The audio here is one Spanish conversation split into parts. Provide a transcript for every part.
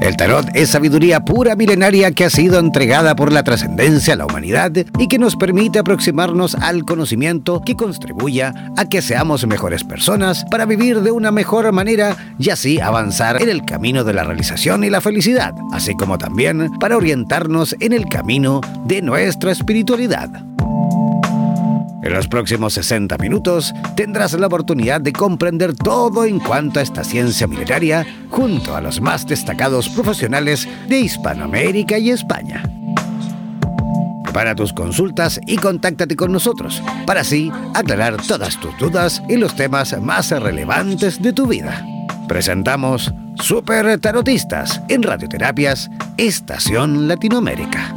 El tarot es sabiduría pura milenaria que ha sido entregada por la trascendencia a la humanidad y que nos permite aproximarnos al conocimiento que contribuya a que seamos mejores personas para vivir de una mejor manera y así avanzar en el camino de la realización y la felicidad, así como también para orientarnos en el camino de nuestra espiritualidad. En los próximos 60 minutos tendrás la oportunidad de comprender todo en cuanto a esta ciencia milenaria junto a los más destacados profesionales de Hispanoamérica y España. Prepara tus consultas y contáctate con nosotros para así aclarar todas tus dudas y los temas más relevantes de tu vida. Presentamos Super Tarotistas en Radioterapias Estación Latinoamérica.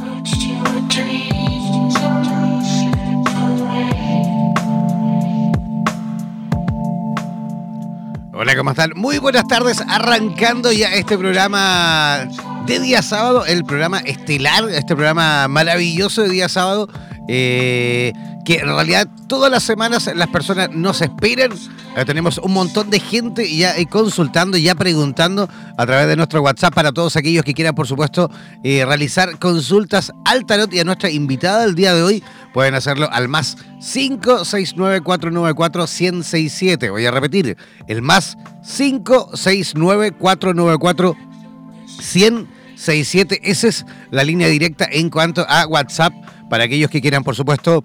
Hola, ¿cómo están? Muy buenas tardes, arrancando ya este programa de día sábado, el programa estelar, este programa maravilloso de día sábado, eh, que en realidad todas las semanas las personas nos esperan. Eh, tenemos un montón de gente ya eh, consultando, ya preguntando a través de nuestro WhatsApp para todos aquellos que quieran, por supuesto, realizar consultas al tarot y a nuestra invitada del día de hoy. Pueden hacerlo al más 569-494-1067. Voy a repetir, el más 569-494-1067. Esa es la línea directa en cuanto a WhatsApp para aquellos que quieran, por supuesto,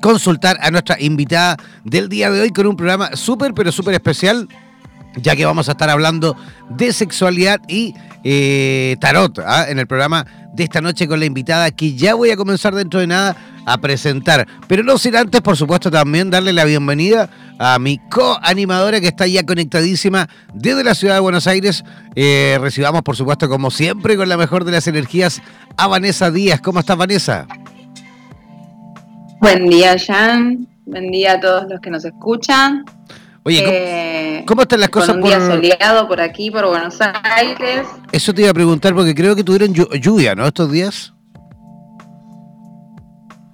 consultar a nuestra invitada del día de hoy con un programa súper, pero súper especial, ya que vamos a estar hablando de sexualidad y eh, tarot ¿ah? en el programa de esta noche con la invitada que ya voy a comenzar dentro de nada a presentar. Pero no sin antes, por supuesto, también darle la bienvenida a mi co-animadora que está ya conectadísima desde la ciudad de Buenos Aires. Eh, recibamos, por supuesto, como siempre, con la mejor de las energías, a Vanessa Díaz. ¿Cómo estás, Vanessa? Buen día, Jan. Buen día a todos los que nos escuchan. Oye, ¿cómo, eh, están las cosas? un día soleado por aquí, por Buenos Aires. Eso te iba a preguntar porque creo que tuvieron lluvia, ¿no? Estos días.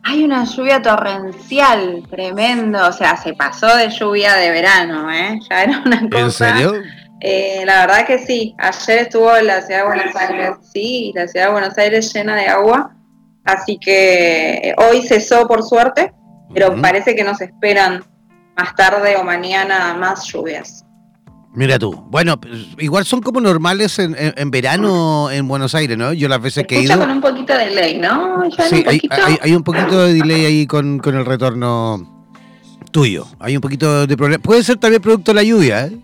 Hay una lluvia torrencial, tremendo. O sea, se pasó de lluvia de verano, ¿eh? Ya era una cosa. ¿En serio? Eh, la verdad que sí. Ayer estuvo la ciudad de Buenos Aires, sí, la ciudad de Buenos Aires llena de agua. Así que eh, hoy cesó por suerte, pero parece que nos esperan más tarde o mañana más lluvias. Mira tú, bueno, pues, igual son como normales en, en, verano en Buenos Aires, ¿no? Yo las veces que he ido... con un poquito de delay, ¿no? sí, hay, hay, un poquito de delay ahí con, con, el retorno tuyo. Hay un poquito de problema. Puede ser también producto de la lluvia, ¿eh?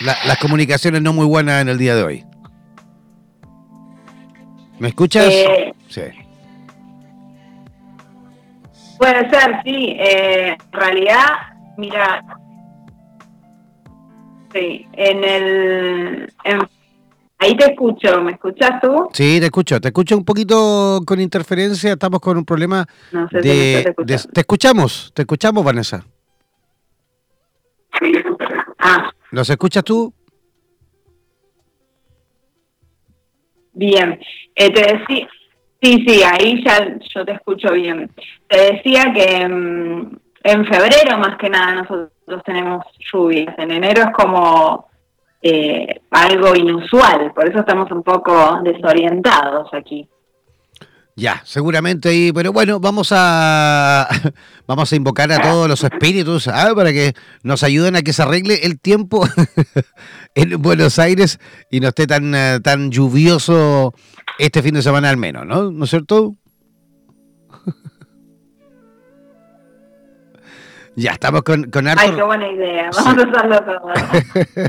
las comunicaciones no muy buenas en el día de hoy. ¿Me escuchas? Eh, sí. Puede ser, sí. Eh, en realidad, mira, sí, en el... ahí te escucho, ¿me escuchas tú? Sí, te escucho, te escucho un poquito con interferencia, estamos con un problema no sé de, te, te escuchamos, te escuchamos, Vanessa. Ah. ¿Nos escuchas tú? Bien, eh, te decía, sí, sí, ahí ya yo te escucho bien. Te decía que mm, en febrero más que nada nosotros tenemos lluvias, en enero es como eh, algo inusual, por eso estamos un poco desorientados aquí. Ya, seguramente ahí, pero bueno, vamos a vamos a invocar a todos los espíritus ¿ah? para que nos ayuden a que se arregle el tiempo en Buenos Aires y no esté tan eh, tan lluvioso este fin de semana al menos, ¿no? ¿No es cierto? Ya, estamos con, con Ay, qué buena idea. Vamos a usarlo todo.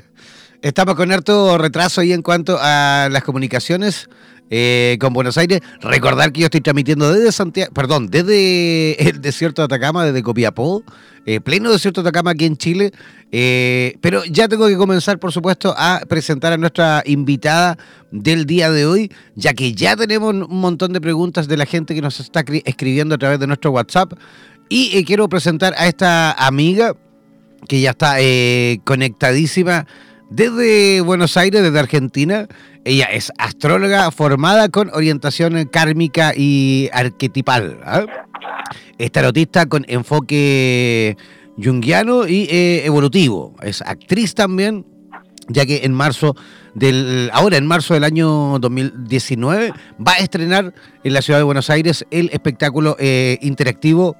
estamos con harto retraso ahí en cuanto a las comunicaciones eh, con Buenos Aires. Recordar que yo estoy transmitiendo desde Santiago, perdón, desde el desierto de Atacama, desde Copiapó, eh, pleno desierto de Atacama aquí en Chile. Eh, pero ya tengo que comenzar, por supuesto, a presentar a nuestra invitada del día de hoy, ya que ya tenemos un montón de preguntas de la gente que nos está escribiendo a través de nuestro WhatsApp. Y quiero presentar a esta amiga que ya está conectadísima desde Buenos Aires, desde Argentina. Ella es astróloga formada con orientación kármica y arquetipal. ¿ah? Es tarotista con enfoque junguiano y eh, evolutivo. Es actriz también. ya que en marzo del ahora en marzo del año 2019 va a estrenar en la ciudad de Buenos Aires el espectáculo eh, interactivo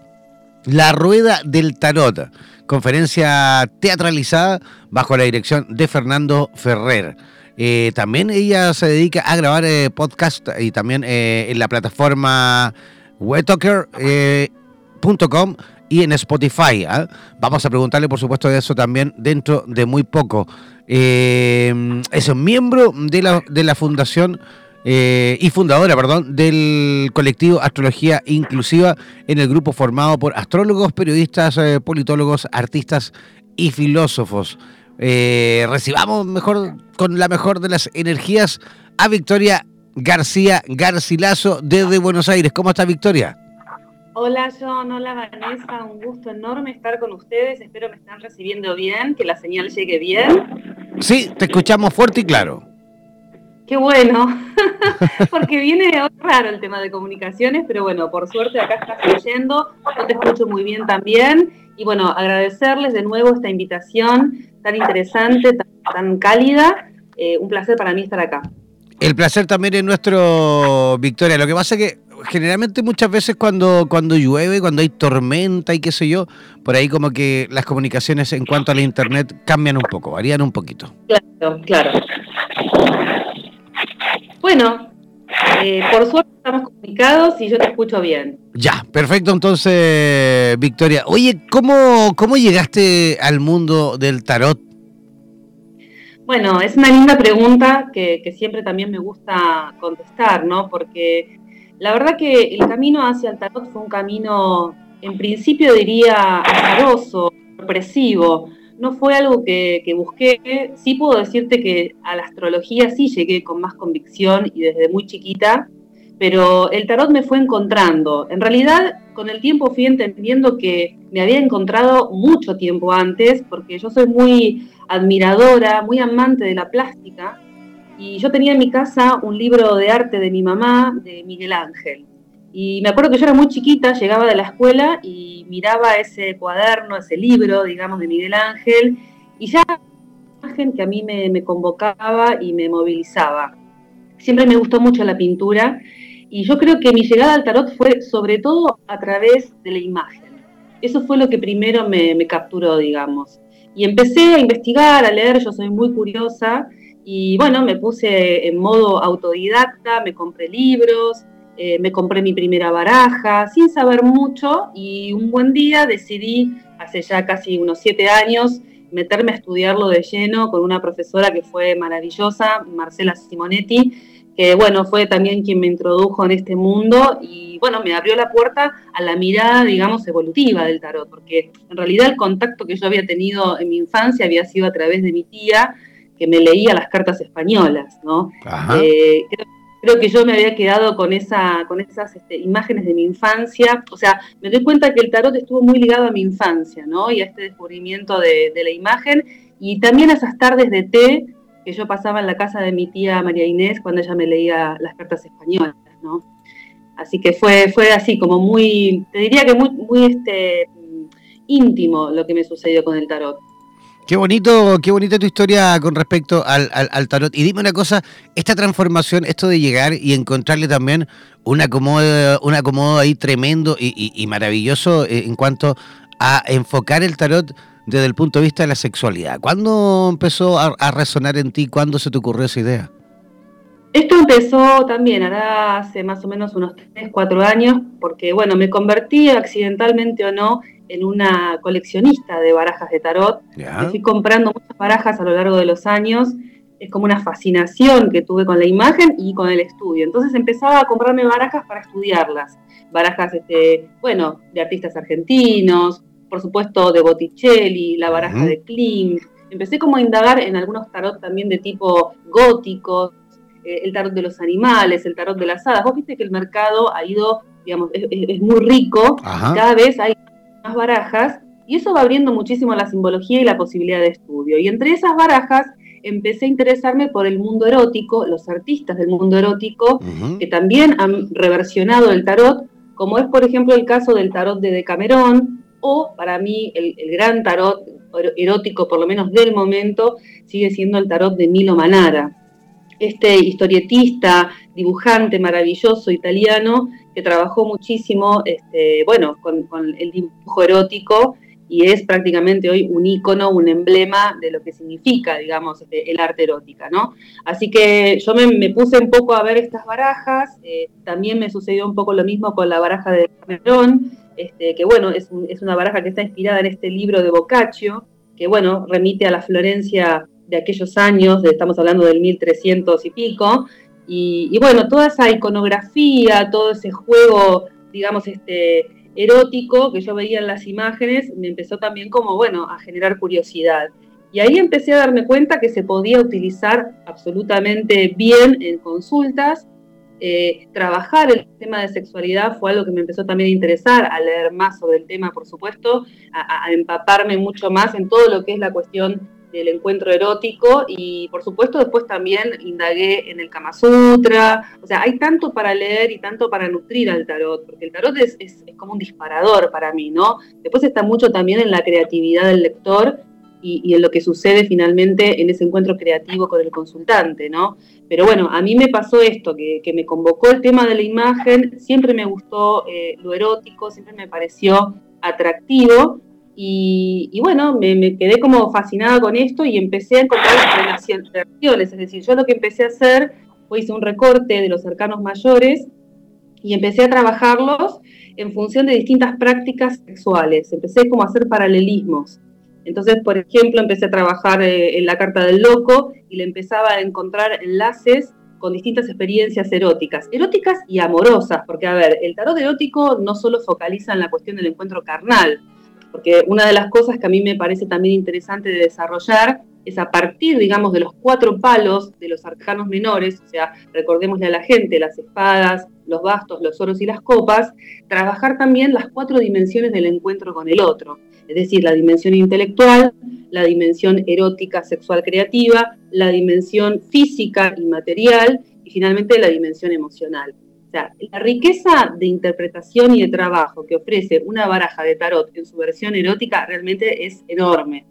La Rueda del Tarot, conferencia teatralizada bajo la dirección de Fernando Ferrer. Eh, también ella se dedica a grabar eh, podcast y también en la plataforma webtalker.com y en Spotify. ¿ah? Vamos a preguntarle, por supuesto, de eso también dentro de muy poco. Eh, es un miembro de la, de la fundación eh, y fundadora, perdón, del colectivo Astrología Inclusiva en el grupo formado por astrólogos, periodistas, eh, politólogos, artistas y filósofos. Eh, recibamos mejor con la mejor de las energías a Victoria García Garcilaso desde Buenos Aires. ¿Cómo está Victoria? Hola John, hola Vanessa, un gusto enorme estar con ustedes, espero me están recibiendo bien, que la señal llegue bien. Sí, te escuchamos fuerte y claro. Qué bueno, porque viene raro el tema de comunicaciones, pero bueno, por suerte acá estás oyendo, yo te escucho muy bien también, y bueno, agradecerles de nuevo esta invitación tan interesante, tan, cálida, eh, un placer para mí estar acá. El placer también es nuestro, Victoria. Lo que pasa es que generalmente muchas veces cuando, cuando llueve, cuando hay tormenta y qué sé yo, por ahí como que las comunicaciones en cuanto al internet cambian un poco, varían un poquito. Claro, claro. Bueno, eh, por suerte estamos comunicados y yo te escucho bien. Ya, perfecto entonces, Victoria. Oye, ¿cómo, cómo llegaste al mundo del tarot? Bueno, es una linda pregunta que, siempre también me gusta contestar, ¿no? Porque la verdad que el camino hacia el tarot fue un camino, en principio diría, azaroso, sorpresivo. No fue algo que, busqué. Sí puedo decirte que a la astrología sí llegué con más convicción y desde muy chiquita, pero el tarot me fue encontrando. En realidad, con el tiempo fui entendiendo que me había encontrado mucho tiempo antes, porque yo soy muy admiradora, muy amante de la plástica, y yo tenía en mi casa un libro de arte de mi mamá, de Miguel Ángel. Y me acuerdo que yo era muy chiquita, llegaba de la escuela y miraba ese cuaderno, ese libro, digamos, de Miguel Ángel, y ya imagen que a mí me, me convocaba y me movilizaba. Siempre me gustó mucho la pintura y yo creo que mi llegada al tarot fue sobre todo a través de la imagen. Eso fue lo que primero me, me capturó, digamos. Y empecé a investigar, a leer, yo soy muy curiosa, y bueno, me puse en modo autodidacta, me compré libros, eh, me compré mi primera baraja, sin saber mucho, y un buen día decidí, hace ya casi unos siete años, meterme a estudiarlo de lleno con una profesora que fue maravillosa, Marcela Simonetti, que bueno, fue también quien me introdujo en este mundo y bueno, me abrió la puerta a la mirada, digamos, evolutiva del tarot, porque en realidad el contacto que yo había tenido en mi infancia había sido a través de mi tía, que me leía las cartas españolas, ¿no? Eh, creo, que yo me había quedado con, esa, con esas este, imágenes de mi infancia, o sea, me doy cuenta que el tarot estuvo muy ligado a mi infancia, ¿no? Y a este descubrimiento de, de la imagen, y también a esas tardes de té que yo pasaba en la casa de mi tía María Inés cuando ella me leía las cartas españolas, ¿no? Así que fue, fue así, como muy, te diría que muy, muy este, íntimo lo que me sucedió con el tarot. Qué bonito, qué bonita tu historia con respecto al, tarot. Y dime una cosa, esta transformación, esto de llegar y encontrarle también un acomodo, un acomodo ahí tremendo y maravilloso eh, en cuanto a enfocar el tarot desde el punto de vista de la sexualidad. ¿Cuándo empezó a, resonar en ti? ¿Cuándo se te ocurrió esa idea? Esto empezó también, ahora hace más o menos unos 3, 4 años, porque bueno, me convertí accidentalmente o no en una coleccionista de barajas de tarot. Me fui comprando muchas barajas a lo largo de los años. Es como una fascinación que tuve con la imagen y con el estudio. Entonces empezaba a comprarme barajas para estudiarlas. Barajas, este, bueno, de artistas argentinos, por supuesto, de Botticelli, la baraja de Klimt. Empecé como a indagar en algunos tarot también de tipo góticos, eh, el tarot de los animales, el tarot de las hadas. Vos viste que el mercado ha ido, digamos, es, muy rico, cada vez hay más barajas, y eso va abriendo muchísimo la simbología y la posibilidad de estudio. Y entre esas barajas empecé a interesarme por el mundo erótico, los artistas del mundo erótico, que también han reversionado el tarot, como es por ejemplo el caso del tarot de Decamerón, o para mí el, gran tarot erótico, por lo menos del momento, sigue siendo el tarot de Milo Manara, este historietista, dibujante maravilloso italiano que trabajó muchísimo, este, bueno, con, el dibujo erótico y es prácticamente hoy un icono, un emblema de lo que significa, digamos, este, el arte erótica, ¿no? Así que yo me, puse un poco a ver estas barajas, eh, también me sucedió un poco lo mismo con la baraja de Camerón, este, que bueno, es, es, una baraja que está inspirada en este libro de Boccaccio, que bueno, remite a la Florencia de aquellos años, estamos hablando del 1300 y pico, y, bueno, toda esa iconografía, todo ese juego, digamos, este erótico que yo veía en las imágenes, me empezó también como, bueno, a generar curiosidad. Y ahí empecé a darme cuenta que se podía utilizar absolutamente bien en consultas. Eh, trabajar el tema de sexualidad fue algo que me empezó también a interesar, a leer más sobre el tema, por supuesto, a empaparme mucho más en todo lo que es la cuestión del encuentro erótico y por supuesto después también indagué en el Kama Sutra, o sea, hay tanto para leer y tanto para nutrir al tarot, porque el tarot es, es, como un disparador para mí, ¿no? Después está mucho también en la creatividad del lector y, en lo que sucede finalmente en ese encuentro creativo con el consultante, ¿no? Pero bueno, a mí me pasó esto, que, me convocó el tema de la imagen, siempre me gustó eh, lo erótico, siempre me pareció atractivo, y, bueno, me, quedé como fascinada con esto y empecé a encontrar relaciones. Es decir, yo lo que empecé a hacer fue hice un recorte de los cercanos mayores y empecé a trabajarlos en función de distintas prácticas sexuales. Empecé como a hacer paralelismos. Entonces, por ejemplo, empecé a trabajar eh, en la carta del loco y le empezaba a encontrar enlaces con distintas experiencias eróticas, eróticas y amorosas, porque a ver, el tarot erótico no solo focaliza en la cuestión del encuentro carnal, porque una de las cosas que a mí me parece también interesante de desarrollar es a partir, digamos, de los cuatro palos de los arcanos menores, o sea, recordémosle a la gente, las espadas, los bastos, los oros y las copas, trabajar también las cuatro dimensiones del encuentro con el otro, es decir, la dimensión intelectual, la dimensión erótica, sexual, creativa, la dimensión física y material, y finalmente la dimensión emocional. O sea, la riqueza de interpretación y de trabajo que ofrece una baraja de tarot en su versión erótica realmente es enorme.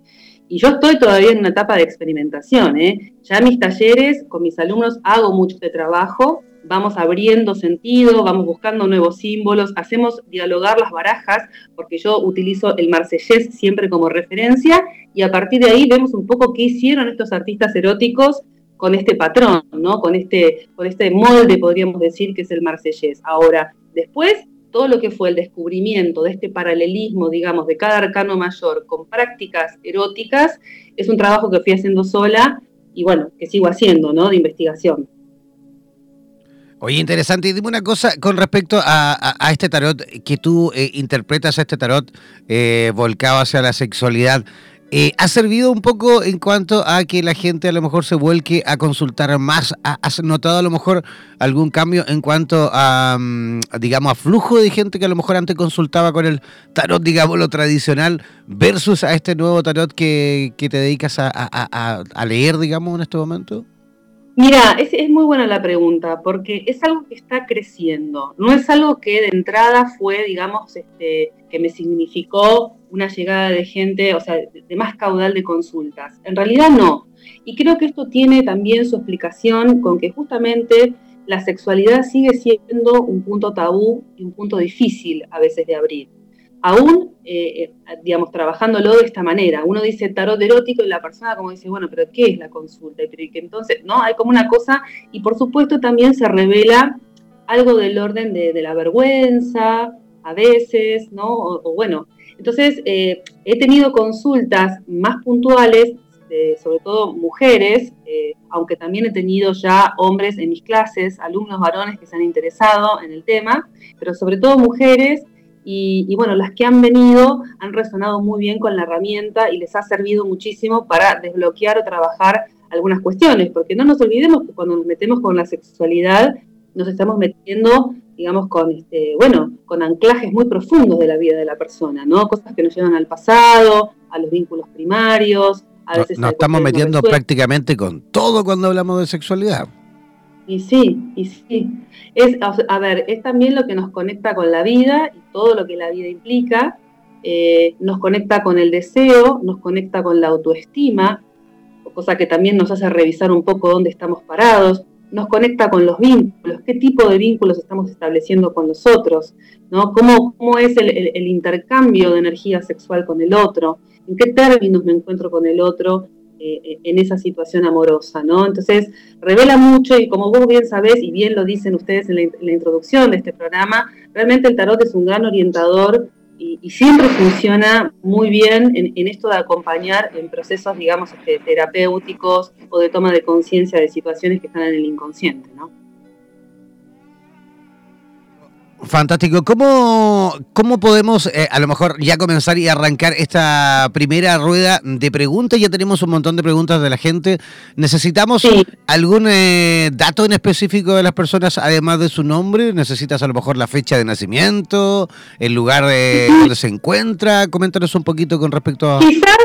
Y yo estoy todavía en una etapa de experimentación. ¿eh? Ya en mis talleres con mis alumnos hago mucho de trabajo, vamos abriendo sentido, vamos buscando nuevos símbolos, hacemos dialogar las barajas, porque yo utilizo el marsellés siempre como referencia, y a partir de ahí vemos un poco qué hicieron estos artistas eróticos con este patrón, ¿no? Con este, con este molde, podríamos decir, que es el marsellés. Ahora, después, todo lo que fue el descubrimiento de este paralelismo, digamos, de cada arcano mayor con prácticas eróticas, es un trabajo que fui haciendo sola y bueno, que sigo haciendo, ¿no? De investigación. Oye, interesante. Y dime una cosa con respecto a, este tarot, que tú eh, interpretas a este tarot eh, volcado hacia la sexualidad. Eh, ¿Ha servido un poco en cuanto a que la gente a lo mejor se vuelque a consultar más? ¿Has notado a lo mejor algún cambio en cuanto a, mm, digamos, a flujo de gente que a lo mejor antes consultaba con el tarot, digamos, lo tradicional, versus a este nuevo tarot que, te dedicas a, a, leer, digamos, en este momento? Mira, es, es, muy buena la pregunta, porque es algo que está creciendo. No es algo que de entrada fue, digamos, este, que me significó una llegada de gente, o sea, de más caudal de consultas. En realidad no. Y creo que esto tiene también su explicación con que justamente la sexualidad sigue siendo un punto tabú y un punto difícil a veces de abrir. Aún, eh, eh, digamos, trabajándolo de esta manera. Uno dice tarot erótico y la persona como dice, bueno, pero ¿qué es la consulta? Y que entonces, ¿no? Hay como una cosa, y por supuesto también se revela algo del orden de, la vergüenza, a veces, ¿no? o bueno, entonces, eh, he tenido consultas más puntuales, sobre todo mujeres, aunque también he tenido ya hombres en mis clases, alumnos varones que se han interesado en el tema, pero sobre todo mujeres. Y, bueno, las que han venido han resonado muy bien con la herramienta y les ha servido muchísimo para desbloquear o trabajar algunas cuestiones, porque no nos olvidemos que cuando nos metemos con la sexualidad, nos estamos metiendo digamos, con, este, bueno, con anclajes muy profundos de la vida de la persona, ¿no? Cosas que nos llevan al pasado, a los vínculos primarios, a veces... Nos estamos metiendo prácticamente con todo cuando hablamos de sexualidad. Y sí, y sí. Es, a ver, es también lo que nos conecta con la vida y todo lo que la vida implica. eh, nos conecta con el deseo, nos conecta con la autoestima, cosa que también nos hace revisar un poco dónde estamos parados, nos conecta con los vínculos, qué tipo de vínculos estamos estableciendo con los otros, ¿no? ¿Cómo, cómo es el, intercambio de energía sexual con el otro? ¿En qué términos me encuentro con el otro eh, en esa situación amorosa, ¿no? Entonces, revela mucho y como vos bien sabés y bien lo dicen ustedes en la introducción de este programa, realmente el tarot es un gran orientador y, siempre funciona muy bien en, esto de acompañar en procesos, digamos, este, terapéuticos o de toma de conciencia de situaciones que están en el inconsciente, ¿no? Fantástico. ¿Cómo, cómo podemos eh, a lo mejor ya comenzar y arrancar esta primera rueda de preguntas? Ya tenemos un montón de preguntas de la gente. ¿Necesitamos algún eh, dato en específico de las personas, además de su nombre? ¿Necesitas a lo mejor la fecha de nacimiento, el lugar de donde se encuentra? Coméntanos un poquito con respecto a... Quizás,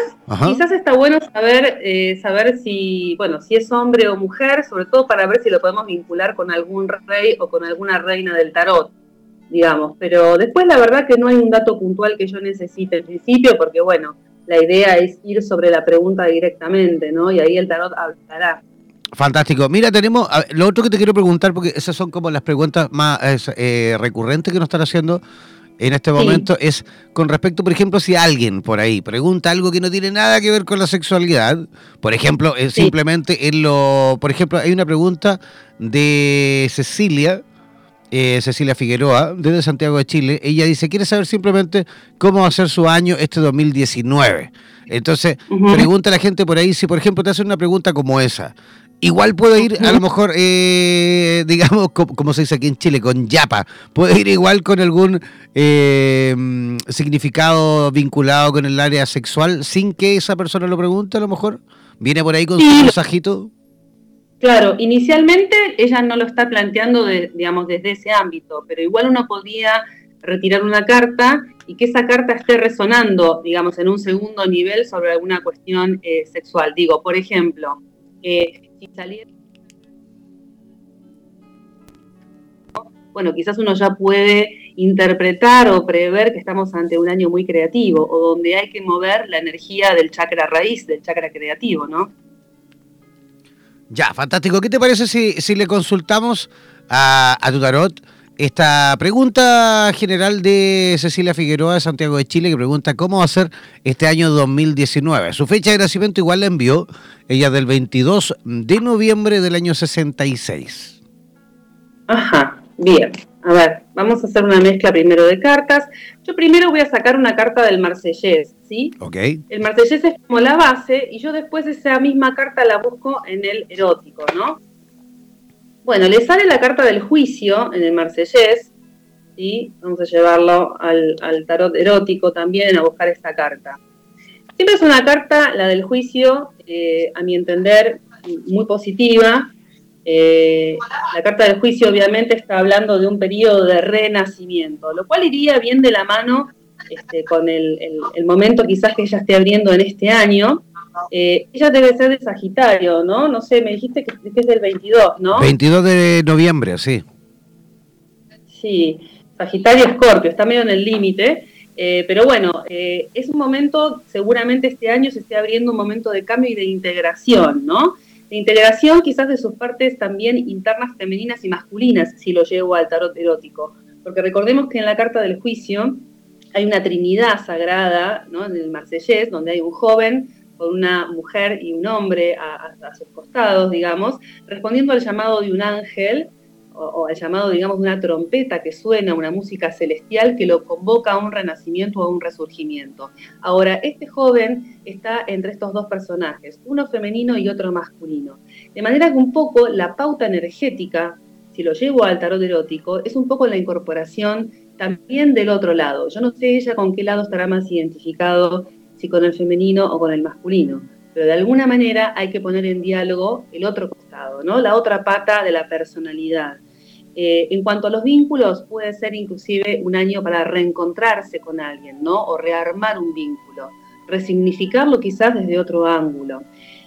quizás está bueno saber, eh, saber si, bueno, si es hombre o mujer, sobre todo para ver si lo podemos vincular con algún rey o con alguna reina del tarot digamos. Pero después la verdad que no hay un dato puntual que yo necesite en principio, porque bueno, la idea es ir sobre la pregunta directamente, ¿no? Y ahí el tarot hablará. Fantástico. Mira, tenemos lo otro que te quiero preguntar, porque esas son como las preguntas más eh, recurrentes que nos están haciendo en este momento, es con respecto, por ejemplo, si alguien por ahí pregunta algo que no tiene nada que ver con la sexualidad, por ejemplo, es simplemente en lo, por ejemplo, hay una pregunta de Cecilia, eh, Cecilia Figueroa, desde Santiago de Chile. Ella dice, quiere saber simplemente cómo va a ser su año este 2019. Entonces, pregunta a la gente por ahí si, por ejemplo, te hacen una pregunta como esa. Igual puede ir, a lo mejor, eh, digamos, como, se dice aquí en Chile, con yapa. Puede ir igual con algún eh, significado vinculado con el área sexual sin que esa persona lo pregunte, a lo mejor. Viene por ahí con su mensajito. Claro, inicialmente ella no lo está planteando, digamos, desde ese ámbito, pero igual uno podía retirar una carta y que esa carta esté resonando, digamos, en un segundo nivel sobre alguna cuestión eh, sexual. Digo, por ejemplo, eh, si saliera... Bueno, quizás uno ya puede interpretar o prever que estamos ante un año muy creativo o donde hay que mover la energía del chakra raíz, del chakra creativo, ¿no? Ya, fantástico. ¿Qué te parece si, le consultamos a, a tu tarot esta pregunta general de Cecilia Figueroa de Santiago de Chile que pregunta cómo va a ser este año 2019? Su fecha de nacimiento igual la envió ella del 22 de noviembre del año 66. Ajá, bien. A ver, vamos a hacer una mezcla primero de cartas. Yo primero voy a sacar una carta del Marsellés, ¿sí? Ok. El Marsellés es como la base y yo después esa misma carta la busco en el erótico, ¿no? Bueno, le sale la carta del juicio en el Marsellés, ¿sí? Vamos a llevarlo al, tarot erótico también a buscar esta carta. Siempre es una carta, la del juicio, eh, a mi entender, muy positiva, eh, la carta del juicio obviamente está hablando de un periodo de renacimiento, lo cual iría bien de la mano este, con el, momento quizás que ella esté abriendo en este año. Eh, ella debe ser de Sagitario, ¿no? No sé, me dijiste que, es del 22, ¿no? 22 de noviembre, sí. Sí, Sagitario Escorpio, está medio en el límite. Eh, pero bueno, es un momento, seguramente este año se esté abriendo un momento de cambio y de integración, ¿no? Integración quizás de sus partes también internas femeninas y masculinas, si lo llevo al tarot erótico. Porque recordemos que en la carta del juicio hay una trinidad sagrada, ¿no? en el Marsellés, donde hay un joven con una mujer y un hombre a sus costados, digamos, respondiendo al llamado de un ángel o, al llamado, digamos, de una trompeta que suena, una música celestial que lo convoca a un renacimiento o a un resurgimiento. Ahora, este joven está entre estos dos personajes, uno femenino y otro masculino. De manera que un poco la pauta energética, si lo llevo al tarot erótico, es un poco la incorporación también del otro lado. Yo no sé ella con qué lado estará más identificado, si con el femenino o con el masculino pero de alguna manera hay que poner en diálogo el otro costado, ¿no? La otra pata de la personalidad. Eh, en cuanto a los vínculos, puede ser inclusive un año para reencontrarse con alguien, ¿no? O rearmar un vínculo, resignificarlo quizás desde otro ángulo.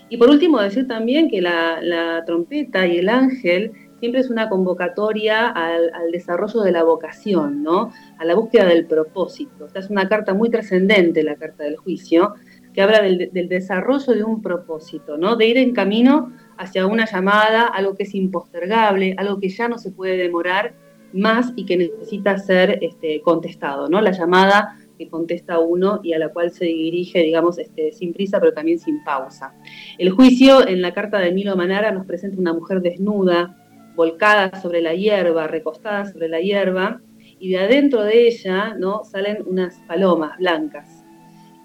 Y por último, decir también que la, trompeta y el ángel siempre es una convocatoria al, desarrollo de la vocación, ¿no? A la búsqueda del propósito. Esta es una carta muy trascendente, la carta del juicio, que habla del, desarrollo de un propósito, ¿no? De ir en camino hacia una llamada, algo que es impostergable, algo que ya no se puede demorar más y que necesita ser este, contestado, ¿no? La llamada que contesta uno y a la cual se dirige, digamos, este, sin prisa, pero también sin pausa. El juicio en la carta de Milo Manara nos presenta una mujer desnuda, volcada sobre la hierba, recostada sobre la hierba, y de adentro de ella ¿no? salen unas palomas blancas.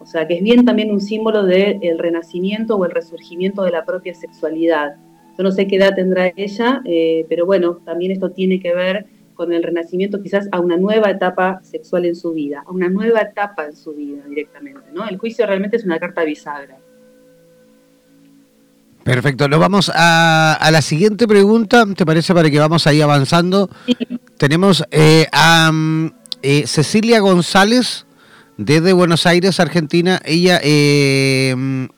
O sea, que es bien también un símbolo del renacimiento o el resurgimiento de la propia sexualidad. Yo no sé qué edad tendrá ella, eh, pero bueno, también esto tiene que ver con el renacimiento quizás a una nueva etapa sexual en su vida, a una nueva etapa en su vida directamente. ¿no? El juicio realmente es una carta bisagra. Perfecto, nos vamos a, la siguiente pregunta, ¿te parece? Para que vamos ahí avanzando. Tenemos eh, a mm, eh, Cecilia González desde Buenos Aires, Argentina. Ella eh,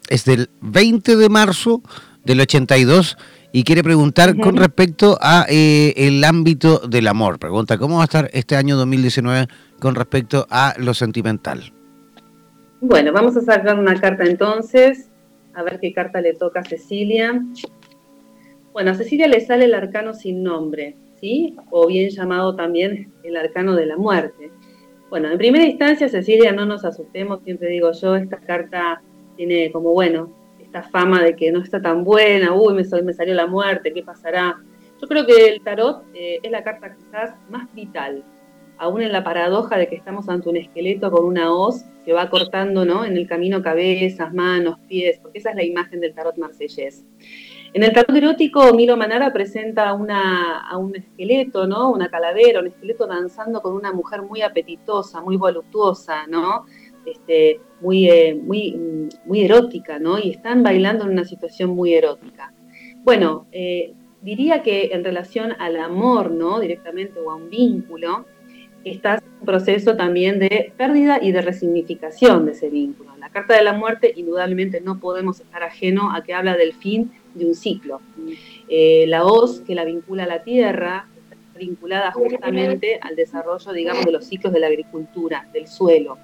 es del 20 de marzo del 82 y quiere preguntar con respecto a el ámbito del amor. Pregunta, ¿cómo va a estar este año 2019 con respecto a lo sentimental? Bueno, vamos a sacar una carta entonces a ver qué carta le toca a Cecilia. Bueno, a Cecilia le sale el arcano sin nombre, ¿sí? O bien llamado también el arcano de la muerte. Bueno, en primera instancia, Cecilia, no nos asustemos, siempre digo yo, esta carta tiene como, bueno, esta fama de que no está tan buena, uy, me, me salió la muerte, ¿qué pasará? Yo creo que el tarot eh, es la carta quizás más vital, aún en la paradoja de que estamos ante un esqueleto con una hoz que va cortando ¿no? en el camino cabezas, manos, pies, porque esa es la imagen del tarot marsellés. En el tarot erótico, Milo Manara presenta a un esqueleto, ¿no? una calavera, un esqueleto danzando con una mujer muy apetitosa, muy voluptuosa, ¿no? Este, muy, eh, muy, muy erótica, ¿no? y están bailando en una situación muy erótica. Bueno, eh, diría que en relación al amor, ¿no? directamente, o a un vínculo, está un proceso también de pérdida y de resignificación de ese vínculo. La carta de la muerte, indudablemente, no podemos estar ajeno a que habla del fin de un ciclo. Eh, la hoz que la vincula a la tierra está vinculada justamente al desarrollo, digamos, de los ciclos de la agricultura, del suelo.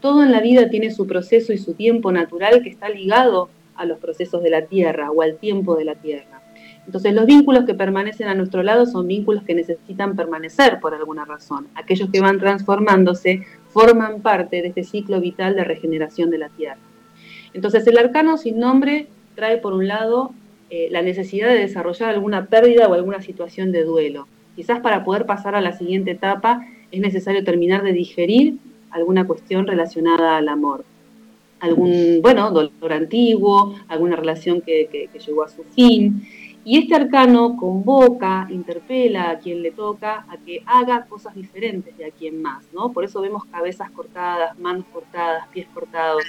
Todo en la vida tiene su proceso y su tiempo natural que está ligado a los procesos de la tierra o al tiempo de la tierra. Entonces los vínculos que permanecen a nuestro lado son vínculos que necesitan permanecer por alguna razón. Aquellos que van transformándose forman parte de este ciclo vital de regeneración de la Tierra. Entonces el arcano sin nombre trae por un lado eh, la necesidad de desarrollar alguna pérdida o alguna situación de duelo. Quizás para poder pasar a la siguiente etapa es necesario terminar de digerir alguna cuestión relacionada al amor. Algún, bueno, dolor antiguo, alguna relación que, que llegó a su fin. Y este arcano convoca, interpela a quien le toca a que haga cosas diferentes de a quien más, ¿no? Por eso vemos cabezas cortadas, manos cortadas, pies cortados.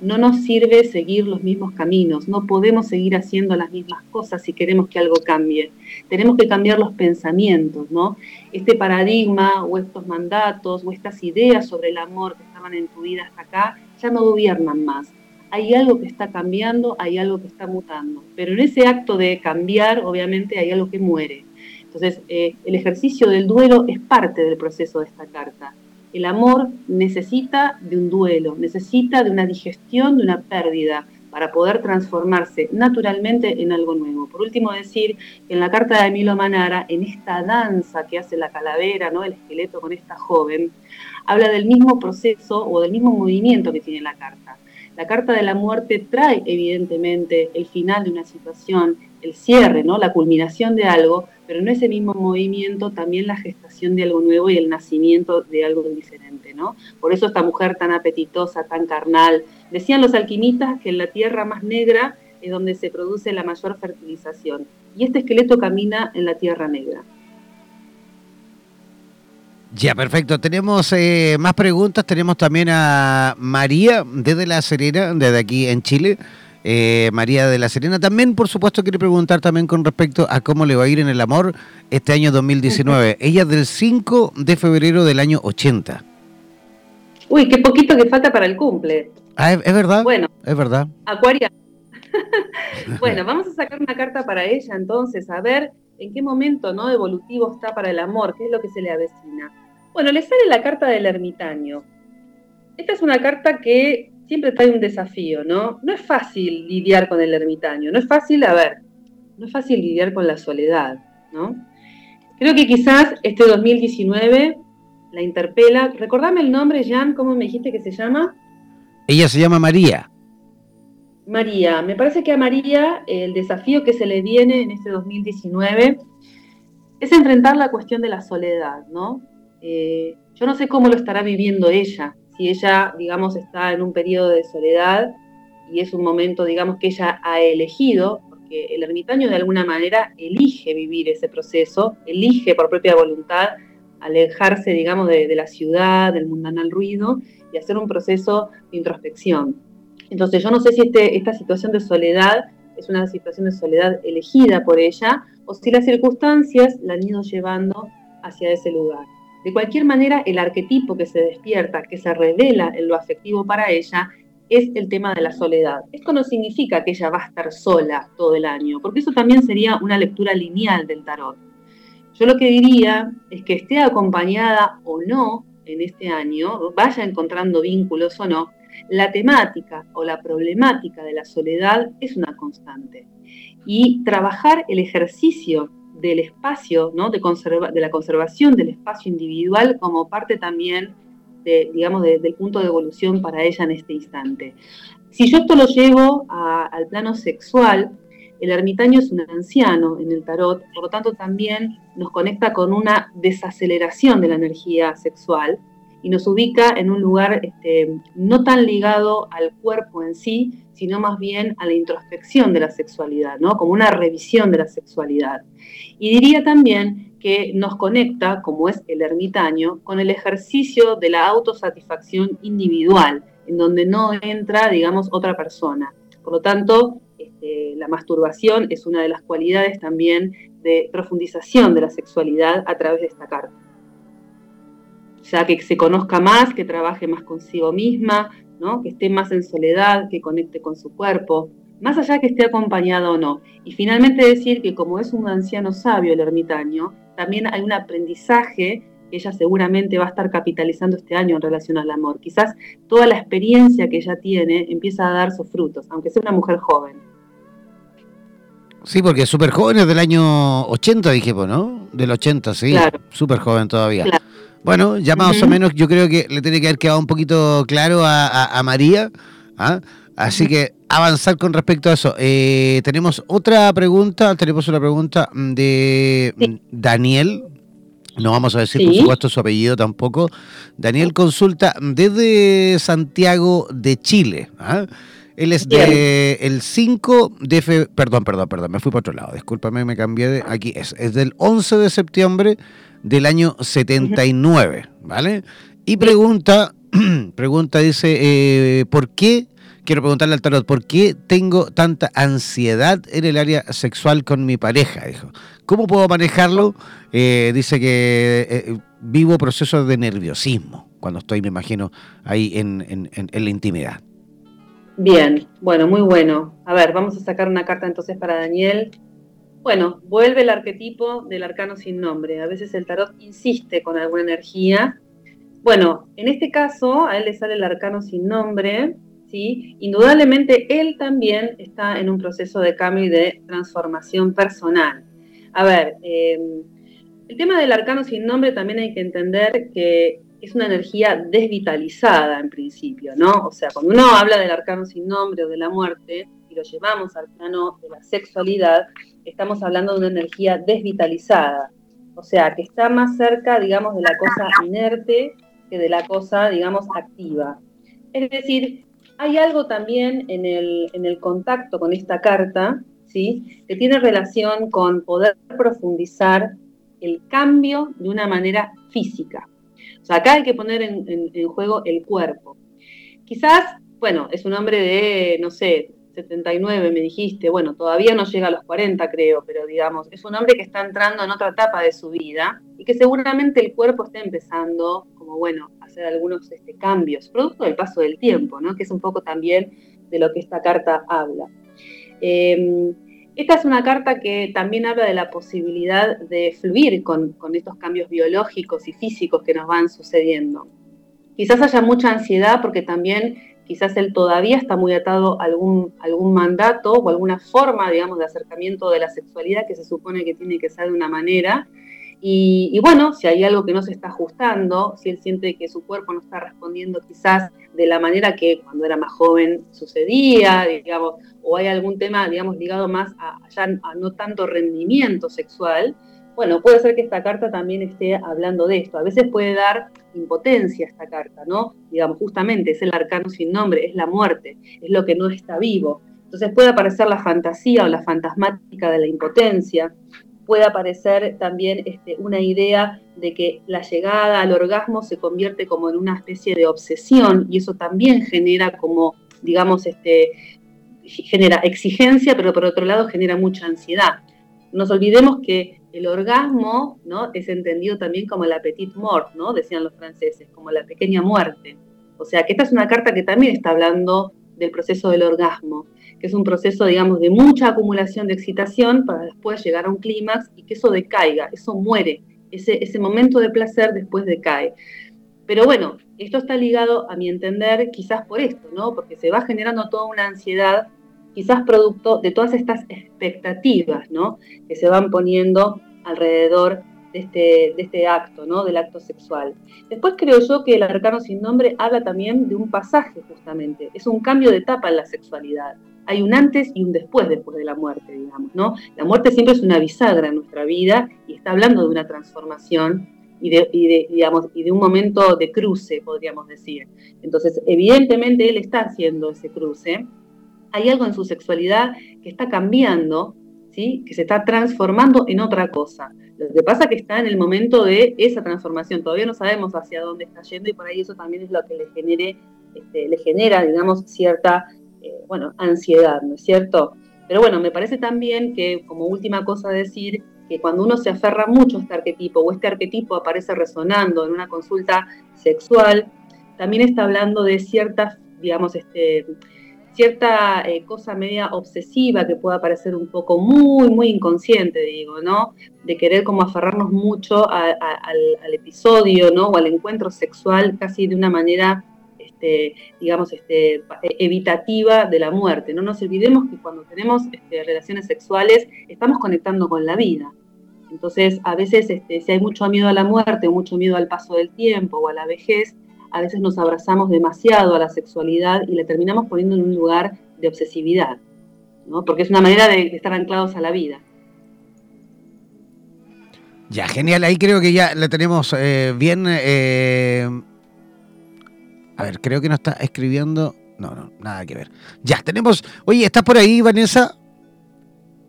No nos sirve seguir los mismos caminos, no podemos seguir haciendo las mismas cosas si queremos que algo cambie. Tenemos que cambiar los pensamientos, ¿no? Este paradigma o estos mandatos o estas ideas sobre el amor que estaban en tu vida hasta acá ya no gobiernan más hay algo que está cambiando, hay algo que está mutando. Pero en ese acto de cambiar, obviamente, hay algo que muere. Entonces, eh, el ejercicio del duelo es parte del proceso de esta carta. El amor necesita de un duelo, necesita de una digestión, de una pérdida, para poder transformarse naturalmente en algo nuevo. Por último, decir que en la carta de Emilio Manara, en esta danza que hace la calavera, ¿no? el esqueleto con esta joven, habla del mismo proceso o del mismo movimiento que tiene la carta la carta de la muerte trae evidentemente el final de una situación, el cierre, ¿no? la culminación de algo, pero en ese mismo movimiento también la gestación de algo nuevo y el nacimiento de algo diferente. ¿no? Por eso esta mujer tan apetitosa, tan carnal. Decían los alquimistas que en la tierra más negra es donde se produce la mayor fertilización. Y este esqueleto camina en la tierra negra. Ya, perfecto. Tenemos eh, más preguntas. Tenemos también a María desde La Serena, desde aquí en Chile. Eh, María de La Serena también, por supuesto, quiere preguntar también con respecto a cómo le va a ir en el amor este año 2019. Ella es del 5 de febrero del año 80. Uy, qué poquito que falta para el cumple. Ah, ¿es, verdad? Bueno, es verdad. Acuaria. bueno, vamos a sacar una carta para ella entonces, a ver en qué momento ¿no? evolutivo está para el amor, qué es lo que se le avecina. Bueno, le sale la carta del ermitaño. Esta es una carta que siempre trae un desafío, ¿no? No es fácil lidiar con el ermitaño, no es fácil, a ver, no es fácil lidiar con la soledad, ¿no? Creo que quizás este 2019 la interpela. Recordame el nombre, Jan, ¿cómo me dijiste que se llama? Ella se llama María. María, me parece que a María el desafío que se le viene en este 2019 es enfrentar la cuestión de la soledad, ¿no? Eh, yo no sé cómo lo estará viviendo ella, si ella, digamos, está en un periodo de soledad y es un momento, digamos, que ella ha elegido, porque el ermitaño de alguna manera elige vivir ese proceso, elige por propia voluntad alejarse, digamos, de, la ciudad, del mundanal ruido y hacer un proceso de introspección. Entonces yo no sé si este, esta situación de soledad es una situación de soledad elegida por ella o si las circunstancias la han ido llevando hacia ese lugar. De cualquier manera, el arquetipo que se despierta, que se revela en lo afectivo para ella, es el tema de la soledad. Esto no significa que ella va a estar sola todo el año, porque eso también sería una lectura lineal del tarot. Yo lo que diría es que esté acompañada o no en este año, vaya encontrando vínculos o no, la temática o la problemática de la soledad es una constante. Y trabajar el ejercicio del espacio, ¿no? de, de la conservación del espacio individual como parte también de, digamos, del punto de evolución para ella en este instante. Si yo esto lo llevo al plano sexual, el ermitaño es un anciano en el tarot, por lo tanto también nos conecta con una desaceleración de la energía sexual, y nos ubica en un lugar este, no tan ligado al cuerpo en sí, sino más bien a la introspección de la sexualidad, ¿no? como una revisión de la sexualidad. Y diría también que nos conecta, como es el ermitaño, con el ejercicio de la autosatisfacción individual, en donde no entra, digamos, otra persona. Por lo tanto, este, la masturbación es una de las cualidades también de profundización de la sexualidad a través de esta carta ya que se conozca más, que trabaje más consigo misma, ¿no? que esté más en soledad, que conecte con su cuerpo, más allá que esté acompañado o no. Y finalmente decir que como es un anciano sabio el ermitaño, también hay un aprendizaje que ella seguramente va a estar capitalizando este año en relación al amor. Quizás toda la experiencia que ella tiene empieza a dar sus frutos, aunque sea una mujer joven. Sí, porque súper joven, es del año 80, dije, ¿no? Del 80, sí. Súper joven todavía. Claro. Bueno, ya más o menos yo creo que le tiene que haber quedado un poquito claro a, María. ¿ah? Así que avanzar con respecto a eso. Eh, tenemos otra pregunta, tenemos una pregunta de Daniel. No vamos a decir, por supuesto, su apellido tampoco. Daniel consulta desde Santiago de Chile. ¿ah? Él es de el 5 de febrero, perdón, perdón, perdón, me fui para otro lado, discúlpame, me cambié de aquí, es, es del 11 de septiembre del año 79, ¿vale? Y pregunta, pregunta, dice, eh, ¿por qué? Quiero preguntarle al tarot, ¿por qué tengo tanta ansiedad en el área sexual con mi pareja? Dijo. ¿Cómo puedo manejarlo? Eh, dice que eh, vivo procesos de nerviosismo cuando estoy, me imagino, ahí en, en la intimidad. Bien, bueno, muy bueno. A ver, vamos a sacar una carta entonces para Daniel. Bueno, vuelve el arquetipo del arcano sin nombre. A veces el tarot insiste con alguna energía. Bueno, en este caso a él le sale el arcano sin nombre, ¿sí? Indudablemente él también está en un proceso de cambio y de transformación personal. A ver, em, el tema del arcano sin nombre también hay que entender que es una energía desvitalizada en principio, ¿no? O sea, cuando uno habla del arcano sin nombre o de la muerte lo llevamos al plano de la sexualidad, estamos hablando de una energía desvitalizada, o sea, que está más cerca, digamos, de la cosa inerte que de la cosa, digamos, activa. Es decir, hay algo también en el, en el contacto con esta carta, ¿sí? que tiene relación con poder profundizar el cambio de una manera física. O sea, acá hay que poner en, en juego el cuerpo. Quizás, bueno, es un hombre de, no sé, 79 me dijiste, bueno, todavía no llega a los 40 creo, pero digamos, es un hombre que está entrando en otra etapa de su vida y que seguramente el cuerpo está empezando, como bueno, a hacer algunos este, cambios, producto del paso del tiempo, ¿no? Que es un poco también de lo que esta carta habla. Em, esta es una carta que también habla de la posibilidad de fluir con, estos cambios biológicos y físicos que nos van sucediendo. Quizás haya mucha ansiedad porque también quizás él todavía está muy atado a algún, mandato o alguna forma, digamos, de acercamiento de la sexualidad que se supone que tiene que ser de una manera. Y, bueno, si hay algo que no se está ajustando, si él siente que su cuerpo no está respondiendo quizás de la manera que cuando era más joven sucedía, digamos, o hay algún tema, digamos, ligado más a, a no tanto rendimiento sexual, bueno, puede ser que esta carta también esté hablando de esto. A veces puede dar impotencia esta carta, ¿no? Digamos, justamente es el arcano sin nombre, es la muerte, es lo que no está vivo. Entonces puede aparecer la fantasía o la fantasmática de la impotencia, puede aparecer también este, una idea de que la llegada al orgasmo se convierte como en una especie de obsesión y eso también genera como, digamos, este, genera exigencia, pero por otro lado genera mucha ansiedad. Nos olvidemos que el orgasmo ¿no? es entendido también como la petite mort, ¿no? decían los franceses, como la pequeña muerte. O sea que esta es una carta que también está hablando del proceso del orgasmo que es un proceso, digamos, de mucha acumulación de excitación para después llegar a un clímax y que eso decaiga, eso muere, ese, momento de placer después decae. Pero bueno, esto está ligado, a mi entender, quizás por esto, ¿no? Porque se va generando toda una ansiedad, quizás producto de todas estas expectativas, ¿no? Que se van poniendo alrededor de este, de este acto, ¿no? Del acto sexual. Después creo yo que el arcano sin nombre habla también de un pasaje, justamente. Es un cambio de etapa en la sexualidad hay un antes y un después después de la muerte, digamos, ¿no? La muerte siempre es una bisagra en nuestra vida y está hablando de una transformación y de, digamos, y de un momento de cruce, podríamos decir. Entonces, evidentemente él está haciendo ese cruce. Hay algo en su sexualidad que está cambiando, ¿sí? que se está transformando en otra cosa. Lo que pasa es que está en el momento de esa transformación. Todavía no sabemos hacia dónde está yendo y por ahí eso también es lo que le, genere, este, le genera, digamos, cierta eh, bueno, ansiedad, ¿no es cierto? Pero bueno, me parece también que como última cosa decir que cuando uno se aferra mucho a este arquetipo o este arquetipo aparece resonando en una consulta sexual, también está hablando de cierta, digamos, este, cierta eh, cosa media obsesiva que pueda parecer un poco muy, muy inconsciente, digo, ¿no? De querer como aferrarnos mucho al, episodio, ¿no? O al encuentro sexual casi de una manera este, digamos, este, evitativa de la muerte. No nos olvidemos que cuando tenemos este, relaciones sexuales estamos conectando con la vida. Entonces, a veces, este, si hay mucho miedo a la muerte, mucho miedo al paso del tiempo o a la vejez, a veces nos abrazamos demasiado a la sexualidad y la terminamos poniendo en un lugar de obsesividad, ¿no? porque es una manera de, estar anclados a la vida. Ya, genial. Ahí creo que ya la tenemos eh, bien eh, a ver, creo que no está escribiendo. No, no, nada que ver. Ya, tenemos. Oye, ¿estás por ahí, Vanessa?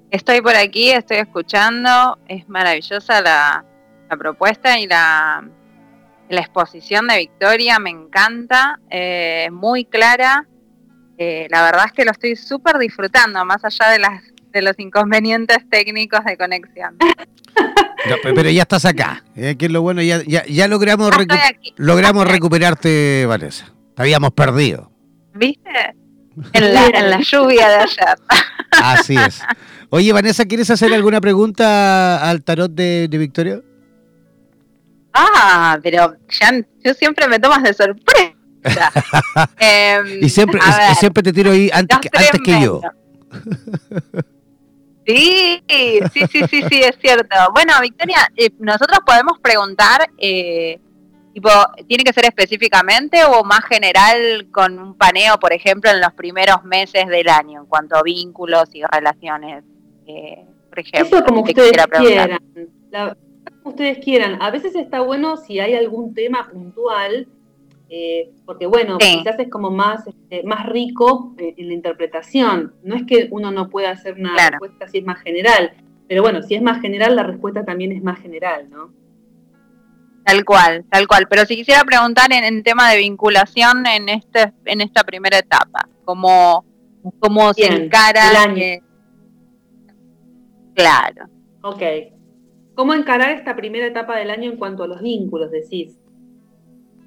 Estoy por aquí, estoy escuchando. Es maravillosa la, propuesta y la, la, exposición de Victoria, me encanta. Eh, muy clara. Eh, la verdad es que lo estoy súper disfrutando, más allá de, las, de los inconvenientes técnicos de conexión. pero ya estás acá, eh, que es lo bueno, ya, ya, logramos, logramos recuperarte, Vanessa. Te habíamos perdido. ¿Viste? En la, lluvia de ayer. Así es. Oye, Vanessa, ¿quieres hacer alguna pregunta al tarot de, Victoria? Ah, pero ya, yo siempre me tomas de sorpresa. Em, y siempre, siempre te tiro ahí antes, que, antes que yo. Sí, sí, sí, sí, sí, es cierto. Bueno, Victoria, eh, nosotros podemos preguntar, eh, tipo, ¿tiene que ser específicamente o más general con un paneo, por ejemplo, en los primeros meses del año, en cuanto a vínculos y relaciones? Eh, por ejemplo, Eso como ustedes quieran. Ustedes quieran. A veces está bueno si hay algún tema puntual eh, porque bueno, quizás es como más, este, más rico eh, en la interpretación. No es que uno no pueda hacer una respuesta si es más general, pero bueno, si es más general, la respuesta también es más general, ¿no? Tal cual, tal cual. Pero si quisiera preguntar en, el tema de vinculación en este, en esta primera etapa, ¿cómo, cómo se encara? Eh, claro. Ok. ¿Cómo encarar esta primera etapa del año en cuanto a los vínculos, decís?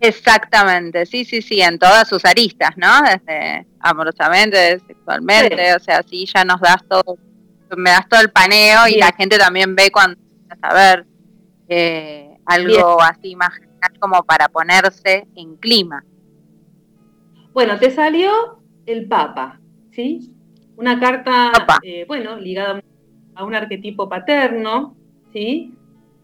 Exactamente, sí, sí, sí, en todas sus aristas, ¿no? Desde amorosamente, sexualmente, o sea, sí ya nos das todo me das todo el paneo y la gente también ve cuando a ver eh, algo así más como para ponerse en clima. Bueno, te salió el Papa, ¿sí? Una carta, eh, bueno, ligada a un arquetipo paterno, ¿sí?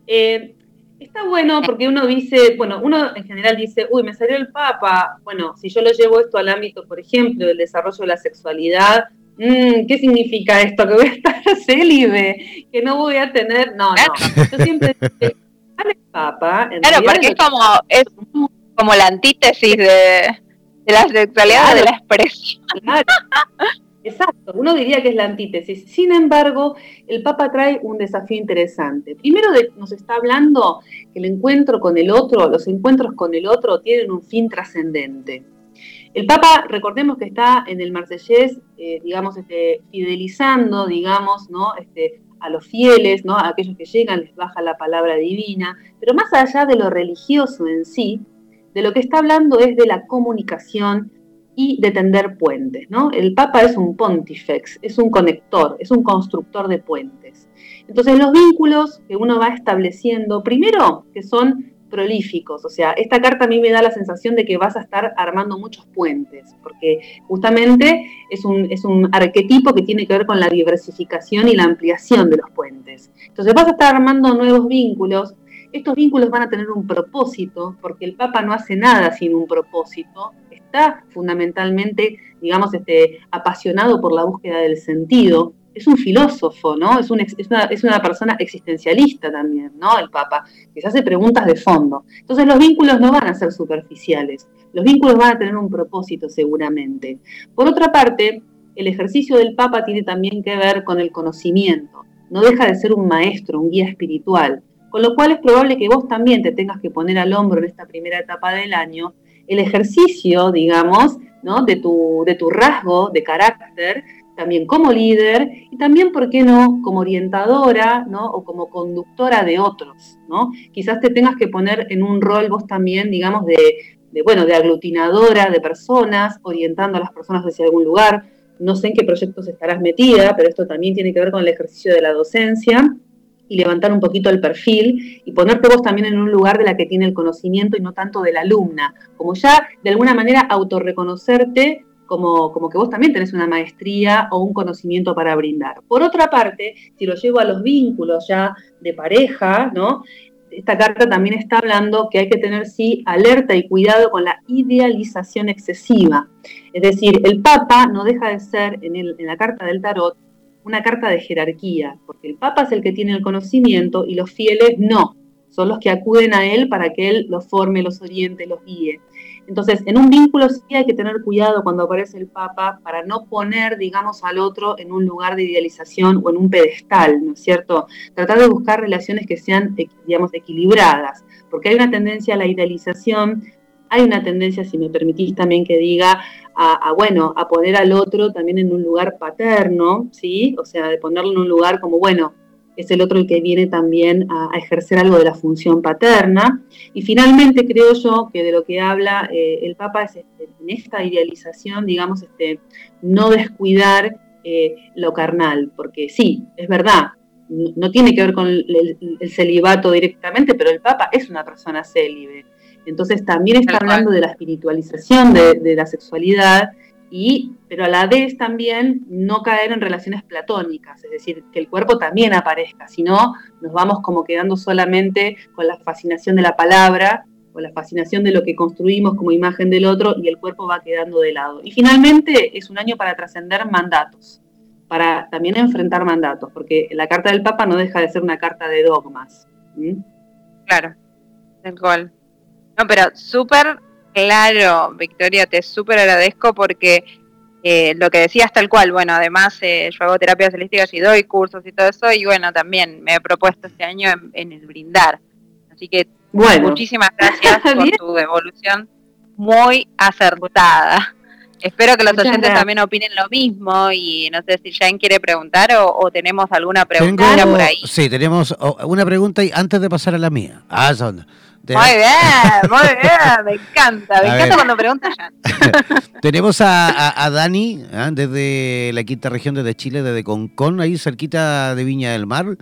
Eh, está bueno porque uno dice, bueno, uno en general dice, uy, me salió el Papa. Bueno, si yo lo llevo esto al ámbito, por ejemplo, del desarrollo de la sexualidad, mm, ¿qué significa esto? Que voy a estar célibe, que no voy a tener. No, no. Yo siempre digo, el Papa. claro, porque es como, es como la antítesis de, la sexualidad, de la expresión. Exacto, uno diría que es la antítesis. Sin embargo, el Papa trae un desafío interesante. Primero nos está hablando que el encuentro con el otro, los encuentros con el otro tienen un fin trascendente. El Papa, recordemos que está en el Marsellés, eh, digamos, este, fidelizando, digamos, ¿no? Este, a los fieles, ¿no? a aquellos que llegan, les baja la palabra divina, pero más allá de lo religioso en sí, de lo que está hablando es de la comunicación y de tender puentes. ¿no? El Papa es un pontifex, es un conector, es un constructor de puentes. Entonces los vínculos que uno va estableciendo, primero que son prolíficos, o sea, esta carta a mí me da la sensación de que vas a estar armando muchos puentes, porque justamente es un, es un arquetipo que tiene que ver con la diversificación y la ampliación de los puentes. Entonces vas a estar armando nuevos vínculos, estos vínculos van a tener un propósito, porque el Papa no hace nada sin un propósito, fundamentalmente, digamos, este, apasionado por la búsqueda del sentido. Es un filósofo, ¿no? Es, es, una, persona existencialista también, ¿no? El Papa, que se hace preguntas de fondo. Entonces los vínculos no van a ser superficiales, los vínculos van a tener un propósito seguramente. Por otra parte, el ejercicio del Papa tiene también que ver con el conocimiento. No deja de ser un maestro, un guía espiritual. Con lo cual es probable que vos también te tengas que poner al hombro en esta primera etapa del año el ejercicio, digamos, ¿no? de, tu, de tu rasgo de carácter, también como líder y también, ¿por qué no?, como orientadora, ¿no? O como conductora de otros, ¿no? Quizás te tengas que poner en un rol vos también, digamos, de, de, bueno, de aglutinadora de personas, orientando a las personas hacia algún lugar. No sé en qué proyectos estarás metida, pero esto también tiene que ver con el ejercicio de la docencia y levantar un poquito el perfil y ponerte vos también en un lugar de la que tiene el conocimiento y no tanto de la alumna, como ya de alguna manera autorreconocerte como, como que vos también tenés una maestría o un conocimiento para brindar. Por otra parte, si lo llevo a los vínculos ya de pareja, ¿no? Esta carta también está hablando que hay que tener, sí, alerta y cuidado con la idealización excesiva. Es decir, el Papa no deja de ser, en, en la carta del tarot, una carta de jerarquía, porque el Papa es el que tiene el conocimiento y los fieles no, son los que acuden a él para que él los forme, los oriente, los guíe. Entonces, en un vínculo sí hay que tener cuidado cuando aparece el Papa para no poner, digamos, al otro en un lugar de idealización o en un pedestal, ¿no es cierto? Tratar de buscar relaciones que sean, digamos, equilibradas, porque hay una tendencia a la idealización hay una tendencia, si me permitís también que diga, a, bueno, a poner al otro también en un lugar paterno, ¿sí? O sea, de ponerlo en un lugar como, bueno, es el otro el que viene también a, ejercer algo de la función paterna. Y finalmente creo yo que de lo que habla eh, el Papa es este, en esta idealización, digamos, este, no descuidar eh, lo carnal, porque sí, es verdad, no, tiene que ver con el, el, celibato directamente, pero el Papa es una persona célibe. Entonces también está hablando de la espiritualización de, la sexualidad, y, pero a la vez también no caer en relaciones platónicas, es decir, que el cuerpo también aparezca, si no nos vamos como quedando solamente con la fascinación de la palabra o la fascinación de lo que construimos como imagen del otro y el cuerpo va quedando de lado. Y finalmente es un año para trascender mandatos, para también enfrentar mandatos, porque la carta del Papa no deja de ser una carta de dogmas. Claro, el cual. No, pero súper claro, Victoria, te súper agradezco porque eh, lo que decías tal cual, bueno, además eh, yo hago terapias holísticas y doy cursos y todo eso, y bueno, también me he propuesto este año en, el brindar. Así que muchísimas gracias por tu devolución muy acertada. Espero que los oyentes también opinen lo mismo y no sé si Jane quiere preguntar o, tenemos alguna pregunta por ahí. Sí, tenemos una pregunta y antes de pasar a la mía. Ah, son Muy bien, muy bien, me encanta, me encanta cuando preguntas ya. Tenemos a, Dani, ¿ah? desde la quinta región, desde Chile, desde Concón, ahí cerquita de Viña del Mar.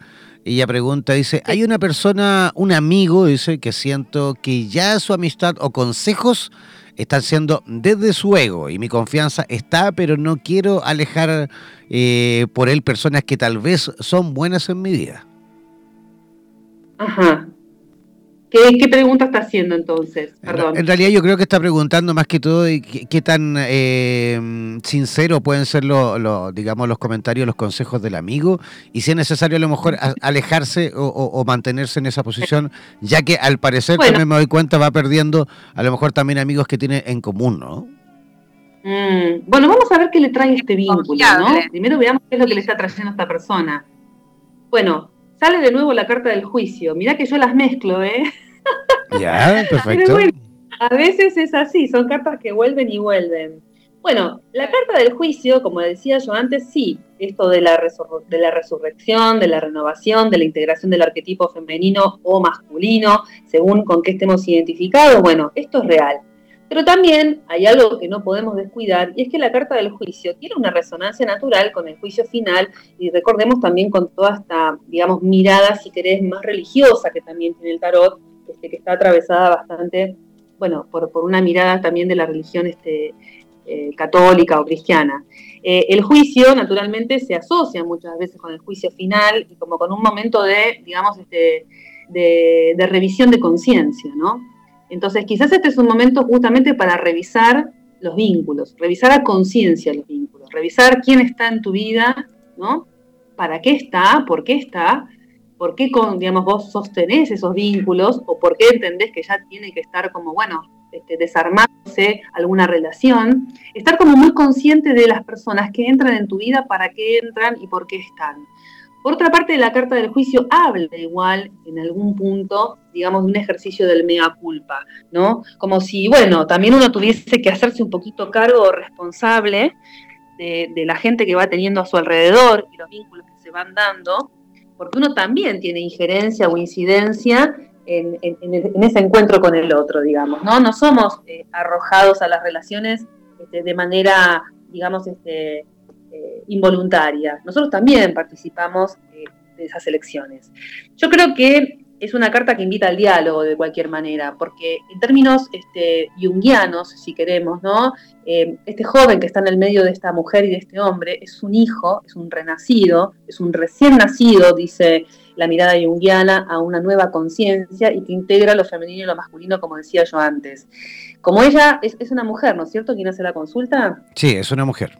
Ella pregunta, dice, hay una persona, un amigo, dice, que siento que ya su amistad o consejos están siendo desde su ego y mi confianza está, pero no quiero alejar eh, por él personas que tal vez son buenas en mi vida. Ajá. ¿Qué, pregunta está haciendo entonces? Perdón. En, realidad yo creo que está preguntando más que todo qué, tan eh, sincero pueden ser los, digamos, los comentarios, los consejos del amigo y si es necesario a lo mejor alejarse o, mantenerse en esa posición, ya que al parecer también me doy cuenta va perdiendo a lo mejor también amigos que tiene en común, ¿no? Mm, bueno, vamos a ver qué le trae este vínculo, ¿no? Primero veamos qué es lo que le está trayendo a esta persona. Bueno, sale de nuevo la carta del juicio. Mirá que yo las mezclo, ¿eh? Ya, perfecto. a veces es así, son cartas que vuelven y vuelven. Bueno, la carta del juicio, como decía yo antes, sí, esto de la, de la resurrección, de la renovación, de la integración del arquetipo femenino o masculino, según con qué estemos identificados, bueno, esto es real. Pero también hay algo que no podemos descuidar y es que la carta del juicio tiene una resonancia natural con el juicio final y recordemos también con toda esta, digamos, mirada, si querés, más religiosa que también tiene el tarot, este, que está atravesada bastante, bueno, por, una mirada también de la religión este, eh, católica o cristiana. Eh, el juicio, naturalmente, se asocia muchas veces con el juicio final y como con un momento de, digamos, este, de revisión de conciencia, ¿no? Entonces, quizás este es un momento justamente para revisar los vínculos, revisar a conciencia los vínculos, revisar quién está en tu vida, ¿no? ¿Para qué está? ¿Por qué está? por qué digamos, vos sostenés esos vínculos o por qué entendés que ya tiene que estar como, bueno, este, desarmándose alguna relación, estar como muy consciente de las personas que entran en tu vida, para qué entran y por qué están. Por otra parte, la carta del juicio habla igual en algún punto, digamos, de un ejercicio del mea culpa, ¿no? Como si, bueno, también uno tuviese que hacerse un poquito cargo responsable de, de la gente que va teniendo a su alrededor y los vínculos que se van dando, porque uno también tiene injerencia o incidencia en, ese encuentro con el otro, digamos, ¿no? No somos eh, arrojados a las relaciones este, de manera, digamos, este, eh, involuntaria. Nosotros también participamos eh, de esas elecciones. Yo creo que es una carta que invita al diálogo de cualquier manera, porque en términos este, jungianos, si queremos, ¿no? Eh, este joven que está en el medio de esta mujer y de este hombre es un hijo, es un renacido, es un recién nacido, dice la mirada junguiana, a una nueva conciencia y que integra lo femenino y lo masculino, como decía yo antes. Como ella es, es una mujer, ¿no es cierto? ¿Quién hace la consulta? Sí, es una mujer.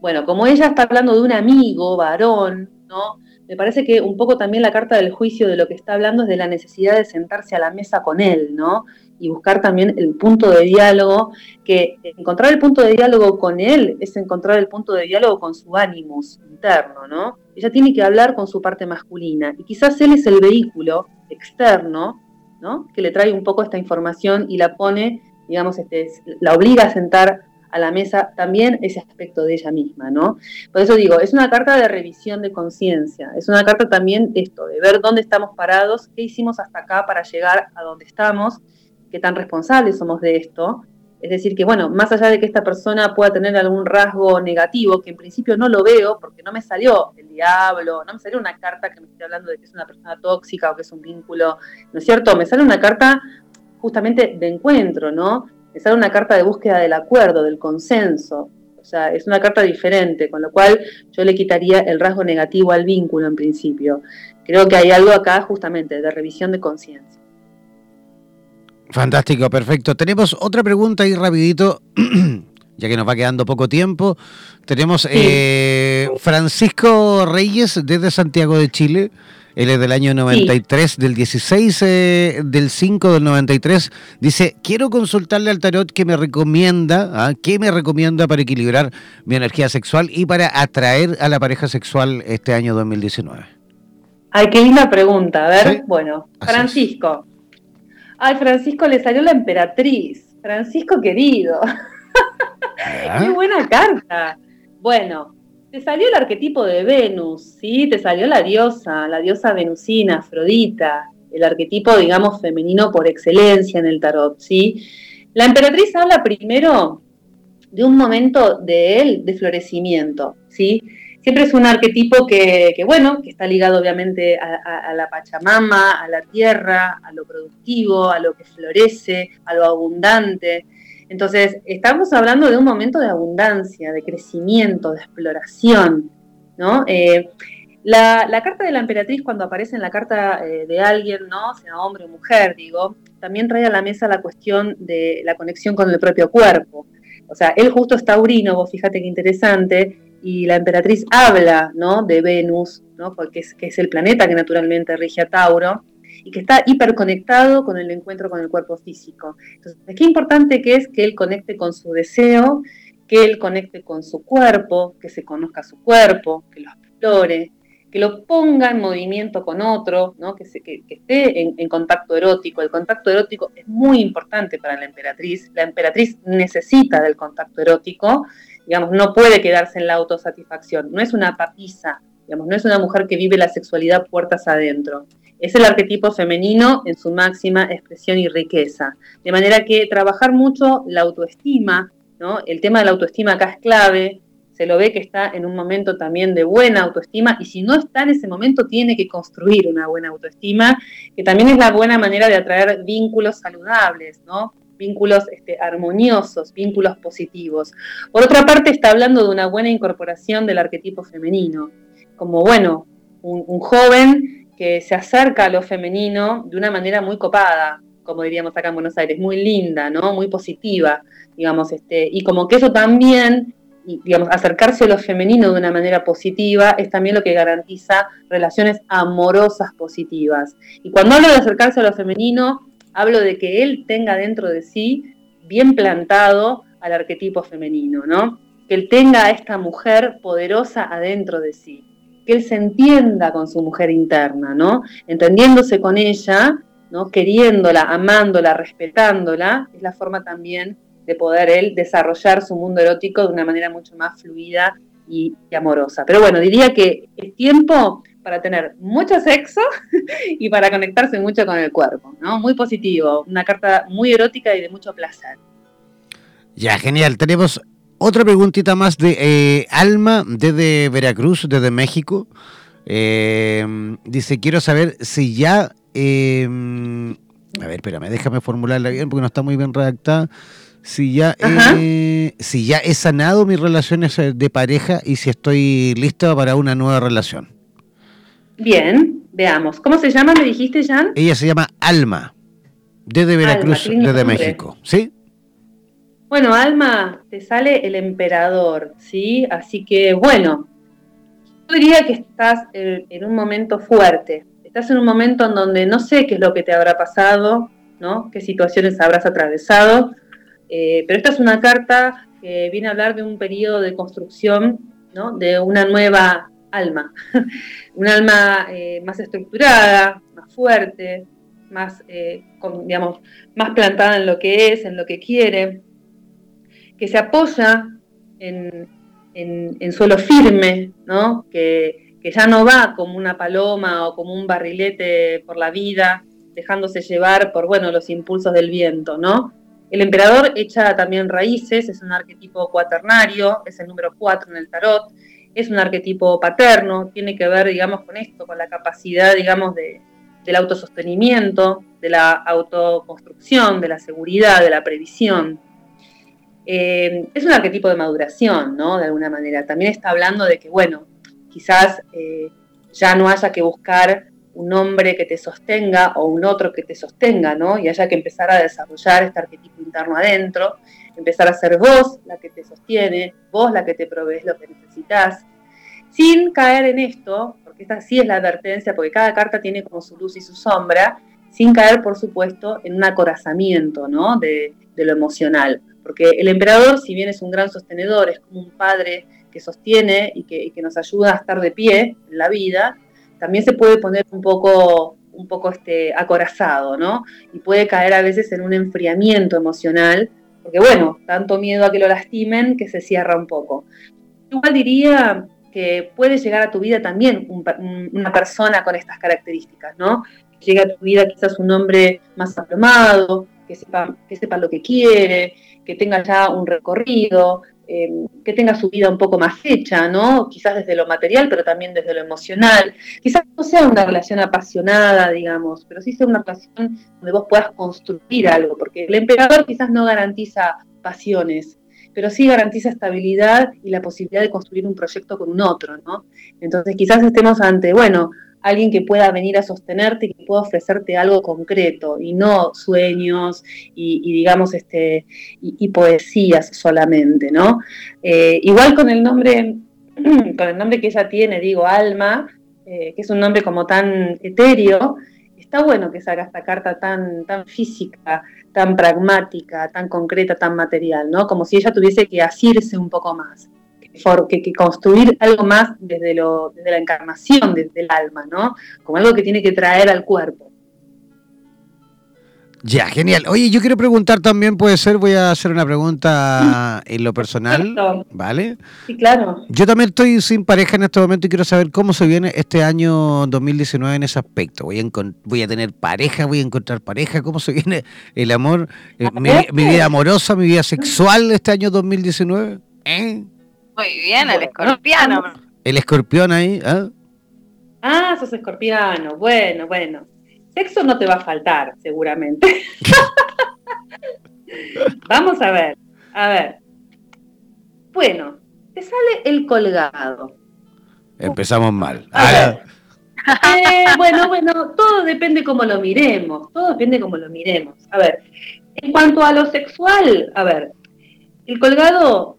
Bueno, como ella está hablando de un amigo, varón, ¿no? me parece que un poco también la carta del juicio de lo que está hablando es de la necesidad de sentarse a la mesa con él, ¿no? Y buscar también el punto de diálogo, que encontrar el punto de diálogo con él es encontrar el punto de diálogo con su ánimos interno, ¿no? Ella tiene que hablar con su parte masculina y quizás él es el vehículo externo, ¿no? Que le trae un poco esta información y la pone, digamos, este, la obliga a sentar a la mesa también ese aspecto de ella misma, ¿no? Por eso digo, es una carta de revisión de conciencia, es una carta también esto, de ver dónde estamos parados, qué hicimos hasta acá para llegar a donde estamos, qué tan responsables somos de esto. Es decir, que bueno, más allá de que esta persona pueda tener algún rasgo negativo, que en principio no lo veo, porque no me salió el diablo, no me salió una carta que me esté hablando de que es una persona tóxica o que es un vínculo, ¿no es cierto? Me sale una carta justamente de encuentro, ¿no? Es una carta de búsqueda del acuerdo, del consenso. O sea, es una carta diferente, con lo cual yo le quitaría el rasgo negativo al vínculo en principio. Creo que hay algo acá justamente de revisión de conciencia. Fantástico, perfecto. Tenemos otra pregunta ahí rapidito, ya que nos va quedando poco tiempo. Tenemos eh, Francisco Reyes desde Santiago de Chile. Él es del año 93, del 16 eh, del 5 del 93. Dice, quiero consultarle al tarot que me recomienda, ¿ah? ¿qué me recomienda para equilibrar mi energía sexual y para atraer a la pareja sexual este año 2019? Ay, qué linda pregunta. A ver, bueno, Francisco. Ay, Francisco, le salió la emperatriz. Francisco querido. qué buena carta. Bueno, te salió el arquetipo de Venus, ¿sí? Te salió la diosa, la diosa venusina, Afrodita, el arquetipo, digamos, femenino por excelencia en el tarot, ¿sí? La emperatriz habla primero de un momento de él de florecimiento, ¿sí? Siempre es un arquetipo que, bueno, que está ligado obviamente a, la Pachamama, a la tierra, a lo productivo, a lo que florece, a lo abundante. Entonces, estamos hablando de un momento de abundancia, de crecimiento, de exploración, ¿no? Eh, la, carta de la emperatriz, cuando aparece en la carta eh, de alguien, ¿no? sea hombre o mujer, digo, también trae a la mesa la cuestión de la conexión con el propio cuerpo. O sea, él justo es taurino, vos fíjate qué interesante, y la emperatriz habla ¿no? de Venus, ¿no? Porque es, el planeta que naturalmente rige a Tauro, y que está hiperconectado con el encuentro con el cuerpo físico. Entonces, qué importante que es que él conecte con su deseo, que él conecte con su cuerpo, que se conozca su cuerpo, que lo explore, que lo ponga en movimiento con otro, ¿no? que, esté en, contacto erótico. El contacto erótico es muy importante para la emperatriz. La emperatriz necesita del contacto erótico, digamos, no puede quedarse en la autosatisfacción. No es una papisa, digamos, no es una mujer que vive la sexualidad puertas adentro. Es el arquetipo femenino en su máxima expresión y riqueza. De manera que trabajar mucho la autoestima, ¿no? El tema de la autoestima acá es clave, se lo ve que está en un momento también de buena autoestima y si no está en ese momento tiene que construir una buena autoestima, que también es la buena manera de atraer vínculos saludables, ¿no? vínculos este, armoniosos, vínculos positivos. Por otra parte, está hablando de una buena incorporación del arquetipo femenino, como, bueno, un, un joven que se acerca a lo femenino de una manera muy copada, como diríamos acá en Buenos Aires, muy linda, ¿no? Muy positiva, digamos, este, y como que eso también digamos, acercarse a lo femenino de una manera positiva es también lo que garantiza relaciones amorosas positivas. Y cuando hablo de acercarse a lo femenino, hablo de que él tenga dentro de sí bien plantado al arquetipo femenino, ¿no? Que él tenga a esta mujer poderosa adentro de sí, que él se entienda con su mujer interna, ¿no? Entendiéndose con ella, ¿no? Queriéndola, amándola, respetándola, es la forma también de poder él desarrollar su mundo erótico de una manera mucho más fluida y, amorosa. Pero bueno, diría que es tiempo para tener mucho sexo y para conectarse mucho con el cuerpo, ¿no? Muy positivo, una carta muy erótica y de mucho placer. Ya, genial. Tenemos otra preguntita más de eh, Alma desde Veracruz, desde México. Eh, dice, quiero saber si ya... Eh, a ver, espérame, déjame formularla bien porque no está muy bien redactada si ya, si ya he sanado mis relaciones eh, de pareja y si estoy listo para una nueva relación. Bien, veamos. ¿Cómo se llama? ¿Me dijiste, Jan? Ella se llama Alma, desde Veracruz, desde México. ¿Sí? Bueno, Alma, te sale el emperador, ¿sí? Así que, bueno, yo diría que estás en un momento fuerte. Estás en un momento en donde no sé qué es lo que te habrá pasado, ¿no? ¿Qué situaciones habrás atravesado? Eh, pero esta es una carta que viene a hablar de un periodo de construcción, de una nueva alma, un alma eh, más estructurada, más fuerte, más, eh, digamos, más plantada en lo que es, en lo que quiere, que se apoya en, suelo firme, que, que ya no va como una paloma o como un barrilete por la vida, dejándose llevar por bueno, los impulsos del viento, ¿no? El emperador echa también raíces, es un arquetipo cuaternario, es el número 4 en el tarot, es un arquetipo paterno, tiene que ver, digamos, con esto, con la capacidad, digamos, de, del autosostenimiento, de la autoconstrucción, de la seguridad, de la previsión. Eh, es un arquetipo de maduración, ¿no? De alguna manera. También está hablando de que, bueno, quizás eh, ya no haya que buscar un hombre que te sostenga o un otro que te sostenga, ¿no? Y haya que empezar a desarrollar este arquetipo interno adentro, empezar a ser vos la que te sostiene, vos la que te provees lo que necesitas, sin caer en esto, porque esta sí es la advertencia, porque cada carta tiene como su luz y su sombra, sin caer, por supuesto, en un acorazamiento, ¿no? De, lo emocional. Porque el emperador, si bien es un gran sostenedor, es como un padre que sostiene y que, nos ayuda a estar de pie en la vida, también se puede poner un poco, un poco este, acorazado, ¿no? Y puede caer a veces en un enfriamiento emocional, porque bueno, tanto miedo a que lo lastimen que se cierra un poco. Igual diría que puede llegar a tu vida también una persona con estas características, ¿no? llegue a tu vida quizás un hombre más aplomado, que sepa, que sepa lo que quiere, que tenga ya un recorrido, eh, que tenga su vida un poco más hecha, ¿no? Quizás desde lo material, pero también desde lo emocional. Quizás no sea una relación apasionada, digamos, pero sí sea una relación donde vos puedas construir algo, porque el emperador quizás no garantiza pasiones, pero sí garantiza estabilidad y la posibilidad de construir un proyecto con un otro, ¿no? Entonces quizás estemos ante, bueno, alguien que pueda venir a sostenerte que pueda ofrecerte algo concreto y no sueños y, digamos este y, poesías solamente, ¿no? Eh, igual con el nombre con el nombre que ella tiene, digo Alma, eh, que es un nombre como tan etéreo, está bueno que salga esta carta tan tan física, tan pragmática, tan concreta, tan material, ¿no? Como si ella tuviese que asirse un poco más que, que, construir algo más desde, lo, desde la encarnación, desde el alma, ¿no? Como algo que tiene que traer al cuerpo. Ya, genial. Oye, yo quiero preguntar también, puede ser, voy a hacer una pregunta en lo personal, ¿vale? Sí, claro. Yo también estoy sin pareja en este momento y quiero saber cómo se viene este año 2019 en ese aspecto. Voy a, voy a tener pareja, voy a encontrar pareja, cómo se viene el amor, eh, mi, mi, vida amorosa, mi vida sexual este año 2019. ¿Eh? Muy bien, el escorpiano. El escorpión ahí, ¿eh? Ah, sos escorpiano. Bueno, bueno. Sexo no te va a faltar, seguramente. Vamos a ver. A ver. Bueno, te sale el colgado. Empezamos mal. Eh, bueno, bueno, todo depende cómo lo miremos. Todo depende cómo lo miremos. A ver, en cuanto a lo sexual, a ver, el colgado